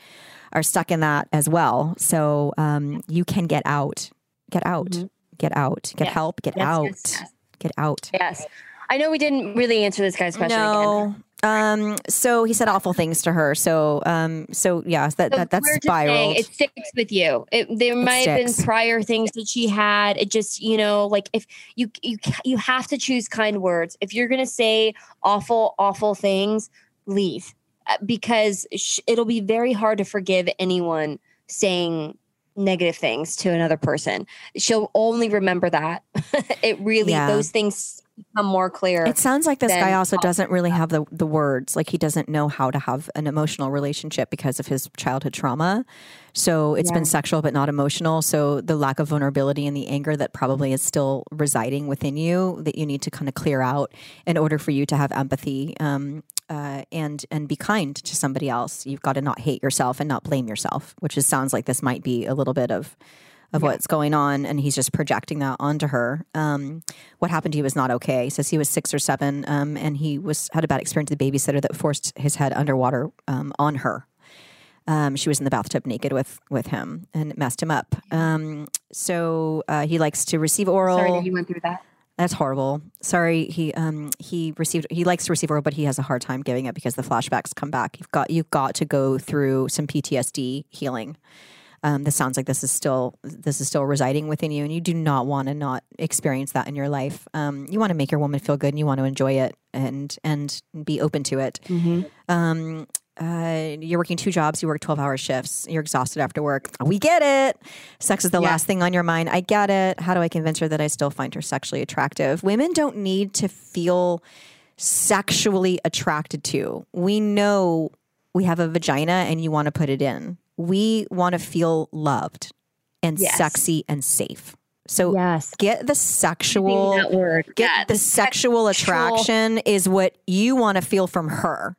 are stuck in that as well. So um, you can get out. Get out. Get out. Get Yes. help. Get Yes, out. yes. Get out. Yes. I know we didn't really answer this guy's question again. No. Um, so he said awful things to her. So, um, so yeah, that, So that that's we're just saying spiraled. It sticks with you. It, there might have been prior things that she had. It just, you know, like if you you you have to choose kind words. If you're gonna say awful, awful things, leave Uh, because sh- it'll be very hard to forgive anyone saying negative things to another person. She'll only remember that. it really Yeah. those things become more clear. It sounds like this guy also doesn't really have the, the words. Like he doesn't know how to have an emotional relationship because of his childhood trauma. So it's been sexual but not emotional. So the lack of vulnerability and the anger that probably is still residing within you that you need to kind of clear out in order for you to have empathy um, uh, and and be kind to somebody else. You've got to not hate yourself and not blame yourself, which is, sounds like this might be a little bit of of what's going on, and he's just projecting that onto her. Um, what happened to you was not okay. He says he was six or seven, um, and he was had a bad experience with a babysitter that forced his head underwater um, on her. Um, she was in the bathtub naked with with him, and messed him up. Um, so uh, he likes to receive oral. Sorry that you went through that. That's horrible. Sorry, he um he received he likes to receive oral, but he has a hard time giving it because the flashbacks come back. You've got you've got to go through some PTSD healing. Um, this sounds like this is still this is still residing within you, and you do not want to not experience that in your life. Um, you want to make your woman feel good, and you want to enjoy it, and and be open to it. Um, uh, you're working two jobs. You work twelve hour shifts. You're exhausted after work. We get it. Sex is the last thing on your mind. I get it. How do I convince her that I still find her sexually attractive? Women don't need to feel sexually attracted to. We know we have a vagina and you want to put it in. We want to feel loved and Yes. sexy and safe. So Yes. get the sexual word. get Yeah, the, the sexual attraction is what you want to feel from her.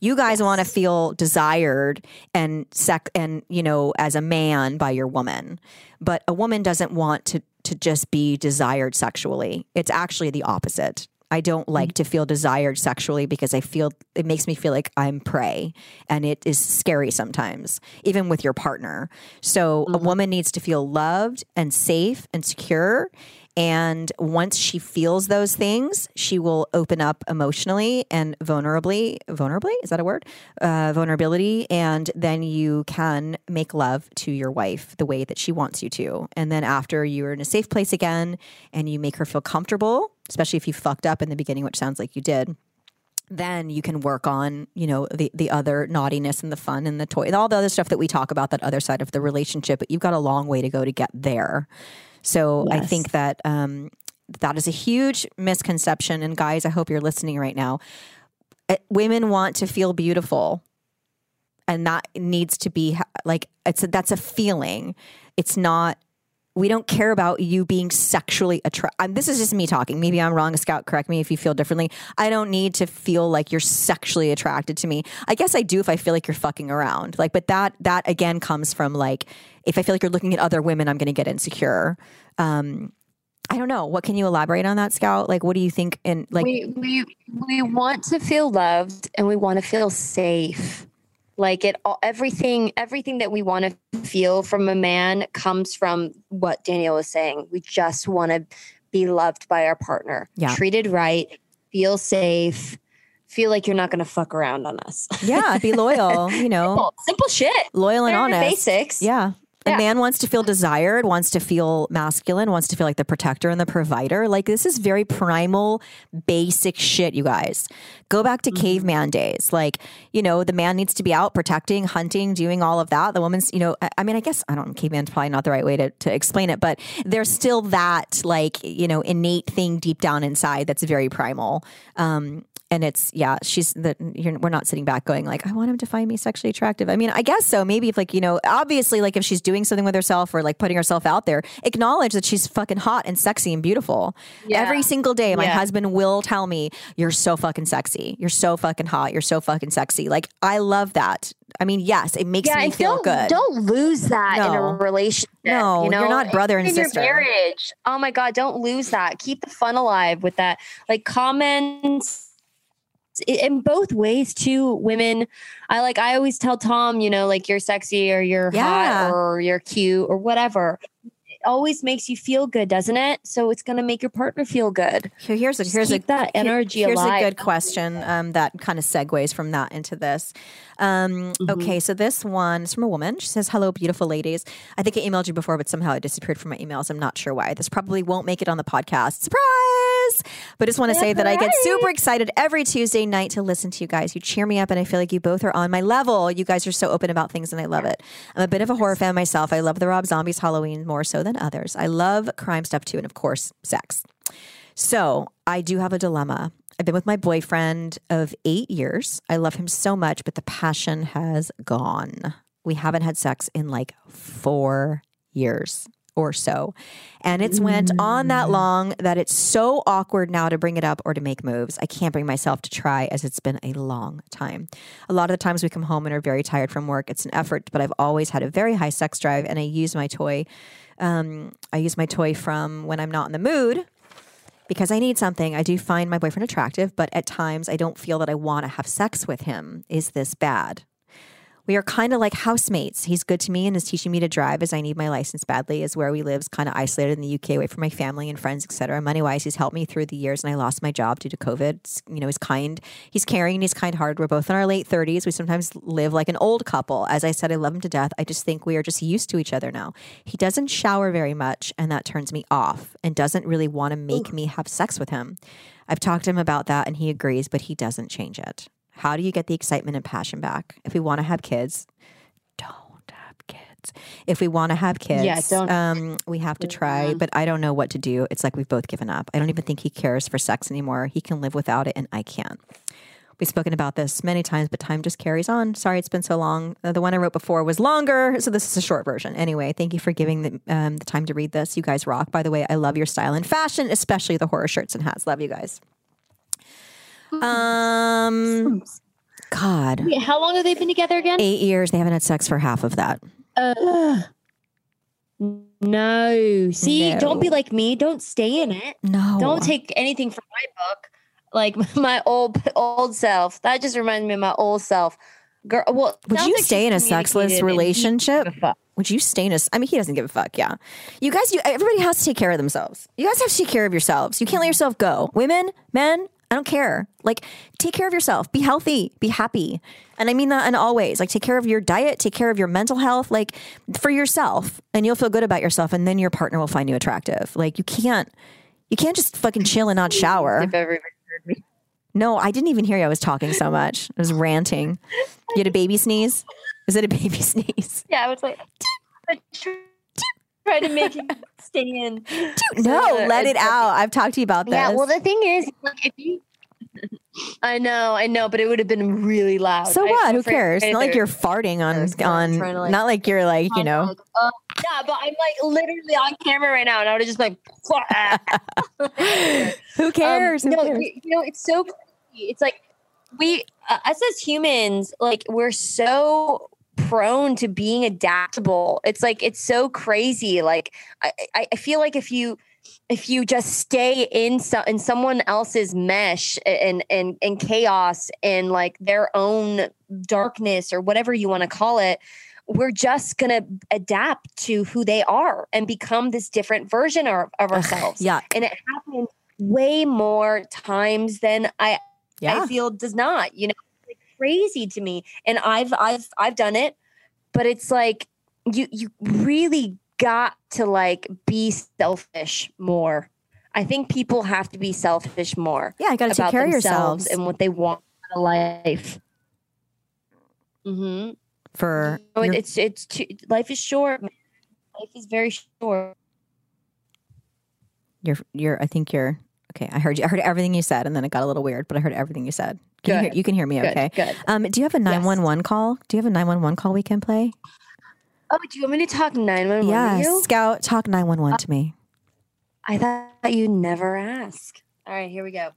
You guys want to feel desired and sec and you know as a man by your woman. But a woman doesn't want to to just be desired sexually. It's actually the opposite. I don't mm-hmm. like to feel desired sexually because I feel it makes me feel like I'm prey and it is scary sometimes, even with your partner. So a mm-hmm. woman needs to feel loved and safe and secure. And once she feels those things, she will open up emotionally and vulnerably. Vulnerably is that a word? Uh, vulnerability, and then you can make love to your wife the way that she wants you to. And then after you're in a safe place again, and you make her feel comfortable, especially if you fucked up in the beginning, which sounds like you did then you can work on you know the the other naughtiness and the fun and the toy and all the other stuff that we talk about that other side of the relationship but you've got a long way to go to get there so i think that um that is a huge misconception and guys i hope you're listening right now Uh, women want to feel beautiful and that needs to be like it's a, that's a feeling. It's not. We don't care about you being sexually attracted. This is just me talking. Maybe I'm wrong. Scout, correct me if you feel differently. I don't need to feel like you're sexually attracted to me. I guess I do if I feel like you're fucking around. Like, but that that again comes from like if I feel like you're looking at other women, I'm going to get insecure. Um, I don't know. What can you elaborate on that, Scout? Like, what do you think? And like, we we we want to feel loved and we want to feel safe. Like it, all, everything, everything that we want to feel from a man comes from what Danielle was saying. We just want to be loved by our partner, Yeah. treated right, feel safe, feel like you're not going to fuck around on us. yeah, be loyal. You know, simple, simple shit. loyal and Bare honest. Basics. Yeah. A Yeah. man wants to feel desired, wants to feel masculine, wants to feel like the protector and the provider. Like this is very primal, basic shit, you guys. Go back Mm-hmm. to caveman days. Like, you know, the man needs to be out protecting, hunting, doing all of that. The woman's, you know, I, I mean, I guess I don't caveman's probably not the right way to, to explain it, but there's still that like, you know, innate thing deep down inside that's very primal. Um, and it's yeah she's that we're not sitting back going like i want him to find me sexually attractive i mean i guess so maybe if like you know obviously like if she's doing something with herself or like putting herself out there acknowledge that she's fucking hot and sexy and beautiful Yeah. every single day my Yeah. husband will tell me you're so fucking sexy you're so fucking hot you're so fucking sexy like i love that i mean yes it makes Yeah, me feel good Don't lose that in a relationship. No, you know? you're not brother and in sister. Your marriage. Oh my God, don't lose that. Keep the fun alive with that. Like comments in both ways too. Women, I like. I always tell Tom, you know, like you're sexy or you're Yeah. hot or you're cute or whatever. It always makes you feel good, doesn't it? So it's gonna make your partner feel good. Here- here's a Just here's a that here- energy here's alive. a good question um, that kind of segues from that into this. Um, Mm-hmm. Okay, so this one is from a woman. She says, "Hello, beautiful ladies. I think I emailed you before, but somehow it disappeared from my emails. I'm not sure why. This probably won't make it on the podcast. Surprise! But just want to say that I get super excited every Tuesday night to listen to you guys. You cheer me up, and I feel like you both are on my level. You guys are so open about things, and I love it. I'm a bit of a horror fan myself. I love the Rob Zombie's Halloween more so than others. I love crime stuff too, and of course, sex." So I do have a dilemma. I've been with my boyfriend of eight years. I love him so much, but the passion has gone. We haven't had sex in like four years or so. And it's went on that long that it's so awkward now to bring it up or to make moves. I can't bring myself to try as it's been a long time. A lot of the times we come home and are very tired from work. It's an effort, but I've always had a very high sex drive and I use my toy. Um, I use my toy from when I'm not in the mood because I need something. I do find my boyfriend attractive, but at times I don't feel that I want to have sex with him. Is this bad? We are kind of like housemates. He's good to me and is teaching me to drive as I need my license badly. Is where we live, is kind of isolated in the UK, away from my family and friends, etc. Money wise, he's helped me through the years, and I lost my job due to COVID. It's- You know, he's kind, he's caring, and he's kind hearted. We're both in our late thirties. We sometimes live like an old couple. As I said, I love him to death. I just think we are just used to each other now. He doesn't shower very much, and that turns me off, and doesn't really want to make me have sex with him. I've talked to him about that, and he agrees, but he doesn't change it. How do you get the excitement and passion back? If we want to have kids, don't have kids. If we want to have kids, Yeah, don't- Um, we have to try. But I don't know what to do. It's like we've both given up. I don't even think he cares for sex anymore. He can live without it, and I can't. We've spoken about this many times, but time just carries on. Sorry, it's been so long. Uh, the one I wrote before was longer, so this is a short version. Anyway, thank you for giving the, um, the time to read this. You guys rock. By the way, I love your style and fashion, especially the horror shirts and hats. Love you guys. Um, God, Wait, how long have they been together again? eight years. They haven't had sex for half of that. No. See, No. don't be like me. Don't stay in it. No, Don't take anything from my book. Like my old old self. That just reminds me of my old self. Girl, well, Would you like stay in a sexless communicated and he relationship? give a fuck. Would you stay in a? I mean, he doesn't give a fuck. Yeah, you guys. You everybody has to take care of themselves. You guys have to take care of yourselves. You can't let yourself go. Women, men, I don't care. Like, take care of yourself. Be healthy. Be happy. And I mean that in all ways. Like, take care of your diet. Take care of your mental health. Like, for yourself, and you'll feel good about yourself. And then your partner will find you attractive. Like, you can't. You can't just fucking chill and not shower. If everybody heard me. No, I didn't even hear you. I was talking so much. I was ranting. You had a baby sneeze. Is it a baby sneeze? Yeah, I was like, I try to make it stay in. No, yeah, let it out. I've talked to you about this. Yeah, well, the thing is, like, if you I know, I know, but it would have been really loud. So I- what? I'm Who cares? Not like you're farting on on. like, not like you're like you know. uh, yeah, but I'm like literally on camera right now, and I would have just like. Who cares? Um, Who no, cares? you, you know, it's so crazy. It's like we, uh, us as humans, like we're so Mm-hmm. prone to being adaptable. It's like it's so crazy. Like I, I, feel like if you if you just stay in so, in someone else's mesh and and and chaos and like their own darkness or whatever you want to call it we're just going to adapt to who they are and become this different version of, of ourselves yeah, and it happens way more times than I yeah. I feel does not. You know, it's like crazy to me. And I've I've I've done it, but it's like you you really got to like be selfish more. I think people have to be selfish more yeah, you got to take care of yourselves and what they want out of life. Mm-hmm. for Oh, your- it's it's too, life is short. Life is very short. You're, you're, I think you're, okay. I heard you. I heard everything you said and then it got a little weird, but I heard everything you said. Can you, hear, you can hear me Good, okay? good. Um, do you have a 911 call? Do you have a 911 call we can play? Oh, do you want me to talk nine one one? Yeah. Scout, talk 911 to me. I thought you'd never ask. All right, here we go.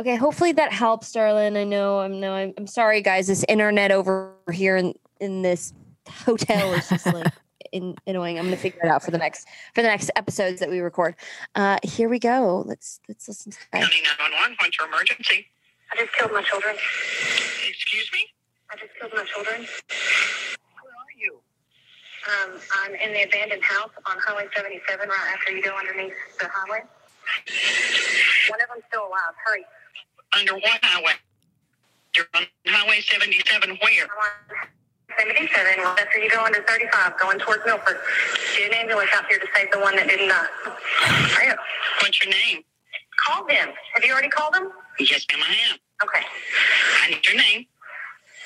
Okay, hopefully that helps, darling. I know I'm no, I'm, I'm sorry, guys. This internet over here in, in this hotel is just like in, annoying. I'm gonna figure it out for the next for the next episodes that we record. Uh, here we go. Let's let's listen to that. County 911, what's your emergency? I just killed my children. Excuse me? I just killed my children. Where are you? Um, I'm in the abandoned house on Highway 77 right after you go underneath the highway. One of them's still alive. Hurry. Under what highway? You're on Highway 77 where? I'm on 77 right after you go under 35 going towards Milford. Get an ambulance out here to save the one that didn't die. Hurry. What's your name? Call them. Have you already called them? Yes, ma'am, I am. Okay. I need your name.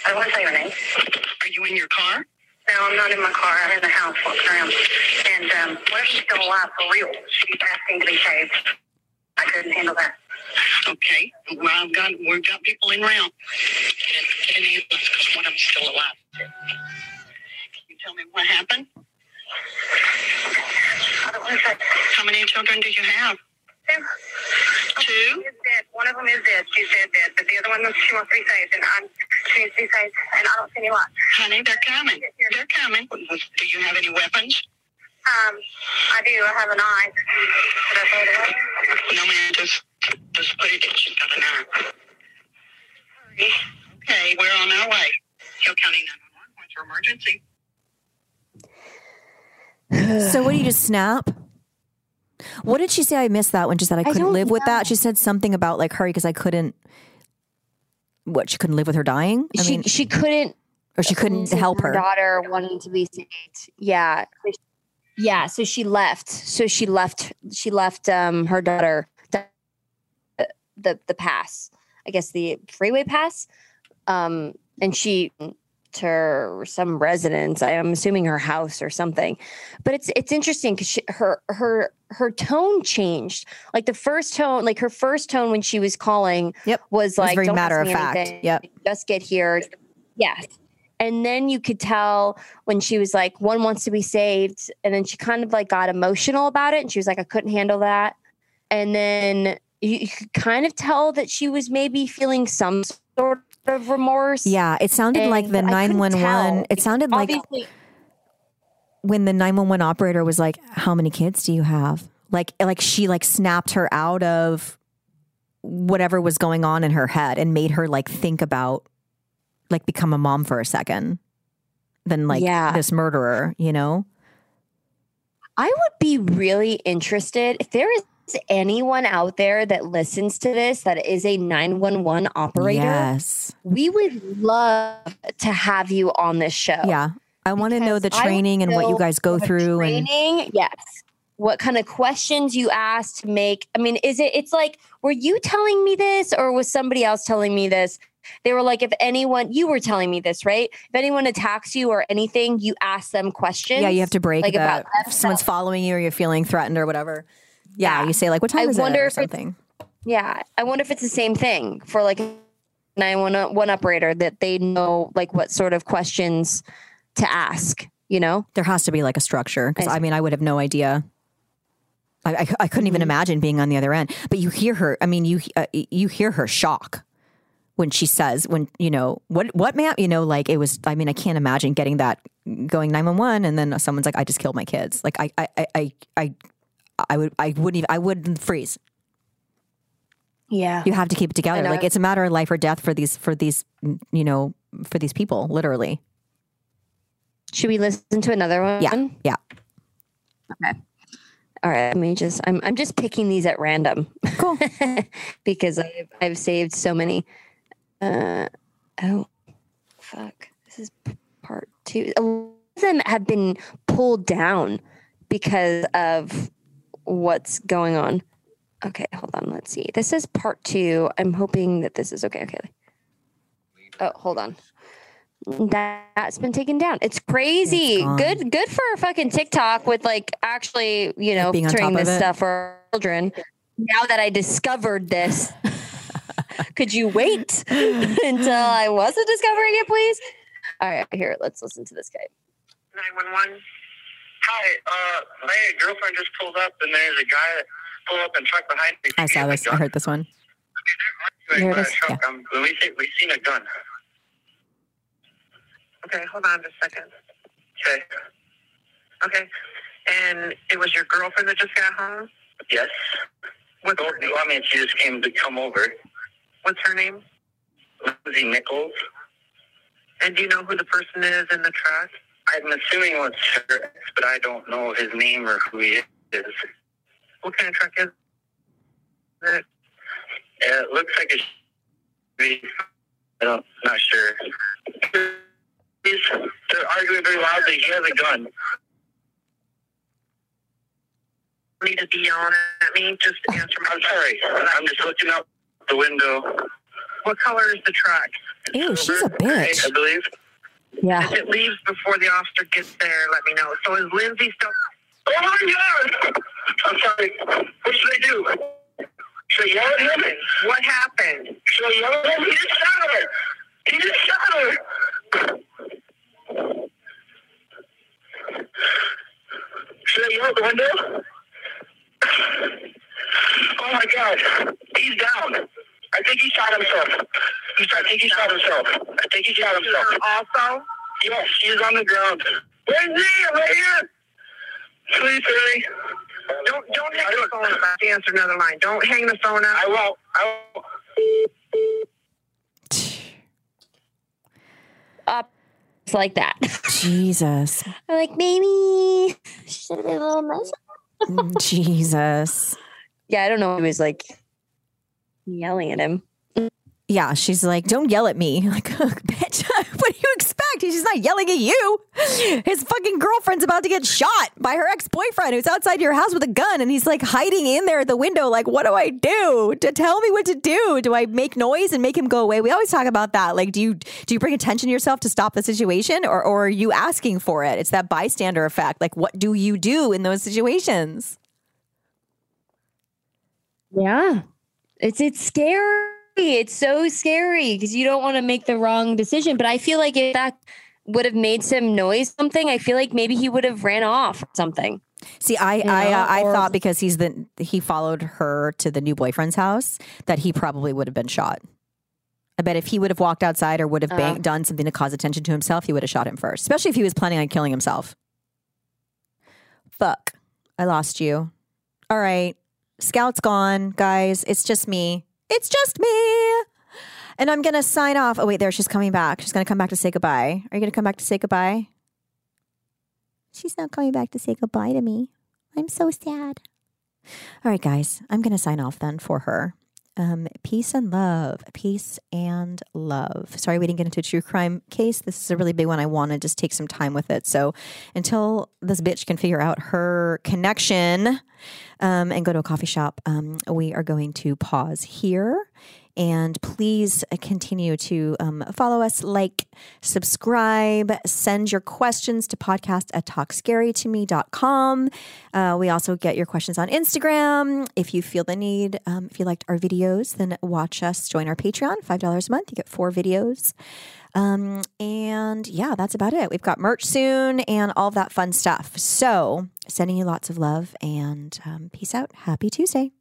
I don't want to tell your name. Are you in your car? No, I'm not in my car. I'm in the house walking around. And um, one of them's still alive for real. She's asking to be saved. I couldn't handle that. Okay. Well, I've got, we've got people in round. Ambulance because one of them's still alive. Can you tell me what happened? I don't want to say. How many children do you have? Two. Two? Is dead. One of them is dead. She's dead, dead. But the other one, she wants to be saved, and I'm she needs to be saved, and I don't see any light. Honey, they're coming. They're coming. Do you have any weapons? Um, I do. I have a knife. Should I throw it away? No, man, just, just put it in. She's got a knife. Okay, we're on our way. Hill County 911, what's your emergency? So what do you just snap? What did she say? I missed that when she said I couldn't don't live with that. She said something about like hurry because I couldn't. What she couldn't live with her dying? I she mean, she couldn't or she couldn't listen to help her. daughter wanting to be saved. Yeah. Yeah. So she left. So she left. She left um, her daughter the, the pass. I guess the freeway pass. Um, and she to her, some residence. I am assuming her house or something. But it's it's interesting because her her her tone changed. Like the first tone, like her first tone when she was calling, Yep. was was like very matter of fact. anything. Yep. Just get here. Yes. And then you could tell when she was like, one wants to be saved. And then she kind of like got emotional about it. And she was like, I couldn't handle that. And then you, could kind of tell that she was maybe feeling some sort of remorse. Yeah, it sounded like the but I couldn't 911. It sounded like Obviously, when the 911 operator was like, "How many kids do you have?" Like like she like snapped her out of whatever was going on in her head and made her like think about like become a mom for a second. Than like Yeah. this murderer, you know? I would be really interested if there is anyone out there that listens to this that is a 911 operator. Yes. We would love to have you on this show. Yeah. I want to know the training and what you guys go through and training, yes. What kind of questions you asked to make? I mean, is it? It's like, were you telling me this, or was somebody else telling me this? They were like, if anyone, you were telling me this, right? If anyone attacks you or anything, you ask them questions. yeah, you have to break like the, about if someone's following you or you're feeling threatened or whatever. Yeah, you say like, "What time I is wonder it?" or if something. Yeah, I wonder if it's the same thing for like 911 operator that they know like what sort of questions to ask, you know? There has to be like a structure because I I mean, I would have no idea. I, I, I couldn't even Mm-hmm. imagine being on the other end. But you hear her. I mean, you uh, you hear her shock when she says, "When you know what what ma'am?" You know, like it was. I mean, I can't imagine getting that going nine one one, and then someone's like, "I just killed my kids." Like I I I I I, would I wouldn't even I wouldn't freeze. Yeah. You have to keep it together. Like it's a matter of life or death for these for these you know for these people, literally. Should we listen to another one? Yeah, yeah. Okay. All right. Let me just. I'm. I'm just picking these at random. Cool. because I've I've saved so many. Uh oh, fuck. This is part two. A lot of them have been pulled down because of what's going on. Okay, hold on. Let's see. This is part two. I'm hoping that this is okay. Okay. Oh, hold on. That's been taken down. It's crazy. gone. good, good for fucking TikTok with like actually, you know, being on turning this stuff for children. Now that I discovered this, could you wait until I wasn't discovering it, please? All right, here, let's listen to this guy. 911. Hi, uh, my girlfriend just pulled up, and there's a guy that pulled up in truck behind me. I saw this. I heard this one. Here it By a is. Um, we see, we seen a gun. Okay, hold on just a second. Okay. Okay. And it was your girlfriend that just got home? Yes. What's Well, her name? I mean, she just came to come over. What's her name? Lindsay Nichols. And do you know who the person is in the truck? I'm assuming it's her ex, but I don't know his name or who he is. What kind of truck is it? It looks like a. I don't, not sure. He's, they're arguing very loudly. He has a gun. Need to be yelling at me? Just answer my I'm sorry. I'm just looking out the window. What color is the truck? Ew, she's a bitch. I believe. Yeah. If it leaves before the officer gets there, let me know. So is Lindsay still? Oh my God! I'm sorry. What should I do? Should I yell at him? What happened? Should I yell at him? He just shot her. He just shot her. Should I yell out the window? Oh my God! He's down. I think he shot himself. I think he shot himself. I think he shot himself. Also, Yes, he's on the ground. Where's he? I'm right here. Please, hurry. don't don't hang the phone up. I have to answer another line. Don't hang the phone up. I won't. I won't. Up. It's like that. Jesus. I'm like, maybe should have been a little nicer. Jesus. Yeah, I don't know. He was like yelling at him. Yeah, she's like, don't yell at me. Like, bitch, what do you expect? She's not yelling at you. His fucking girlfriend's about to get shot by her ex boyfriend who's outside your house with a gun. And he's like hiding in there at the window. Like, what do I do? To tell me what to do? Do I make noise and make him go away? We always talk about that. Like, do you do you bring attention to yourself to stop the situation or, or are you asking for it? It's that bystander effect. Like, what do you do in those situations? Yeah. It's it's scary. It's so scary because you don't want to make the wrong decision. But I feel like if that would have made some noise, something, I feel like maybe he would have ran off or something. See, I I, know, uh, I thought because he's the he followed her to the new boyfriend's house that he probably would have been shot. I bet if he would have walked outside or would have bang, done something to cause attention to himself, he would have shot him first. Especially if he was planning on killing himself. Fuck, I lost you. All right, Scout's gone, guys. It's just me. It's just me. And I'm gonna sign off. Oh wait, there she's coming back. She's gonna come back to say goodbye. Are you gonna come back to say goodbye? She's not coming back to say goodbye to me. I'm so sad. All right, guys, I'm going to sign off then for her. Um, peace and love. Peace and love. Sorry we didn't get into a true crime case. This is a really big one. I want to just take some time with it. So until this bitch can figure out her connection um, and go to a coffee shop, um, we are going to pause here And please uh, continue to um, follow us, like, subscribe, send your questions to podcast at talkscarytome.com. Uh, we also get your questions on Instagram. If you feel the need, um, if you liked our videos, then watch us, join our Patreon, $5 a month. You get four videos. Um, and yeah, that's about it. We've got merch soon and all that fun stuff. So, sending you lots of love and um, peace out. Happy Tuesday.